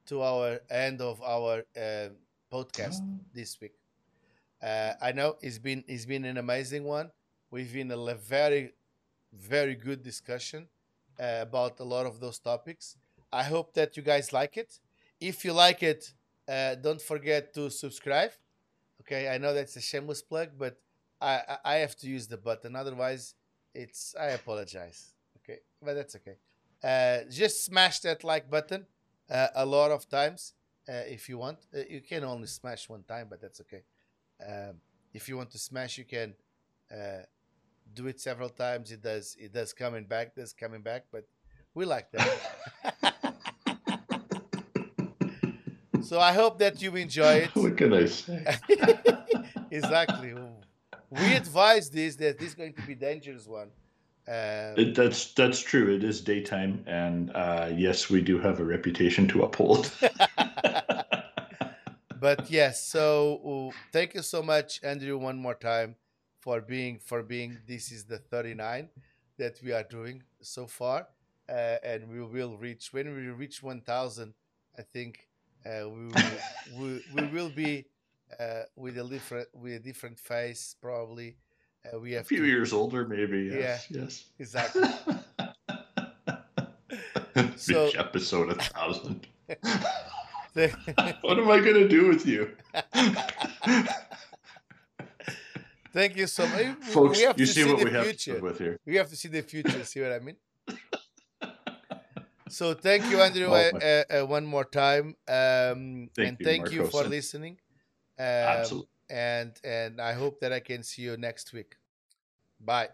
to our end of our uh, podcast <gasps> this week. Uh, I know it's been it's been an amazing one. We've been a very very good discussion uh, about a lot of those topics. I hope that you guys like it. If you like it, uh, don't forget to subscribe. Okay, I know that's a shameless plug, but I I- have to use the button. Otherwise, it's I apologize. Okay, but that's okay. Uh, just smash that like button uh, a lot of times uh, if you want. Uh, you can only smash one time, but that's okay. Um, if you want to smash, you can uh, do it several times. It does. It does coming back. Does coming back, but we like that. <laughs> so I hope that you enjoy it. <laughs> what can I say? <laughs> exactly. We advise this that this is going to be dangerous one. Um, It, that's that's true. It is daytime, and uh, yes, we do have a reputation to uphold. <laughs> but yes, so uh, thank you so much, Andrew, one more time for being for being. This is the thirty nine that we are doing so far, uh, and we will reach when we reach one thousand. I think uh, we will, we, we will be uh, with a different with a different face probably. Uh, we a few to, years older, maybe. Yes. Yes. exactly. <laughs> So- episode a thousand. Th- <laughs> what am I gonna do with you, <laughs> Thank you so much. folks? have You to see see what we have to future. with here. We have to see the future. See what I mean? So thank you, Andrew, Oh, uh, uh, uh, one more time, um, Thank and you, thank you for listening. Um, Absolutely. And and I hope that I can see you next week. Bye.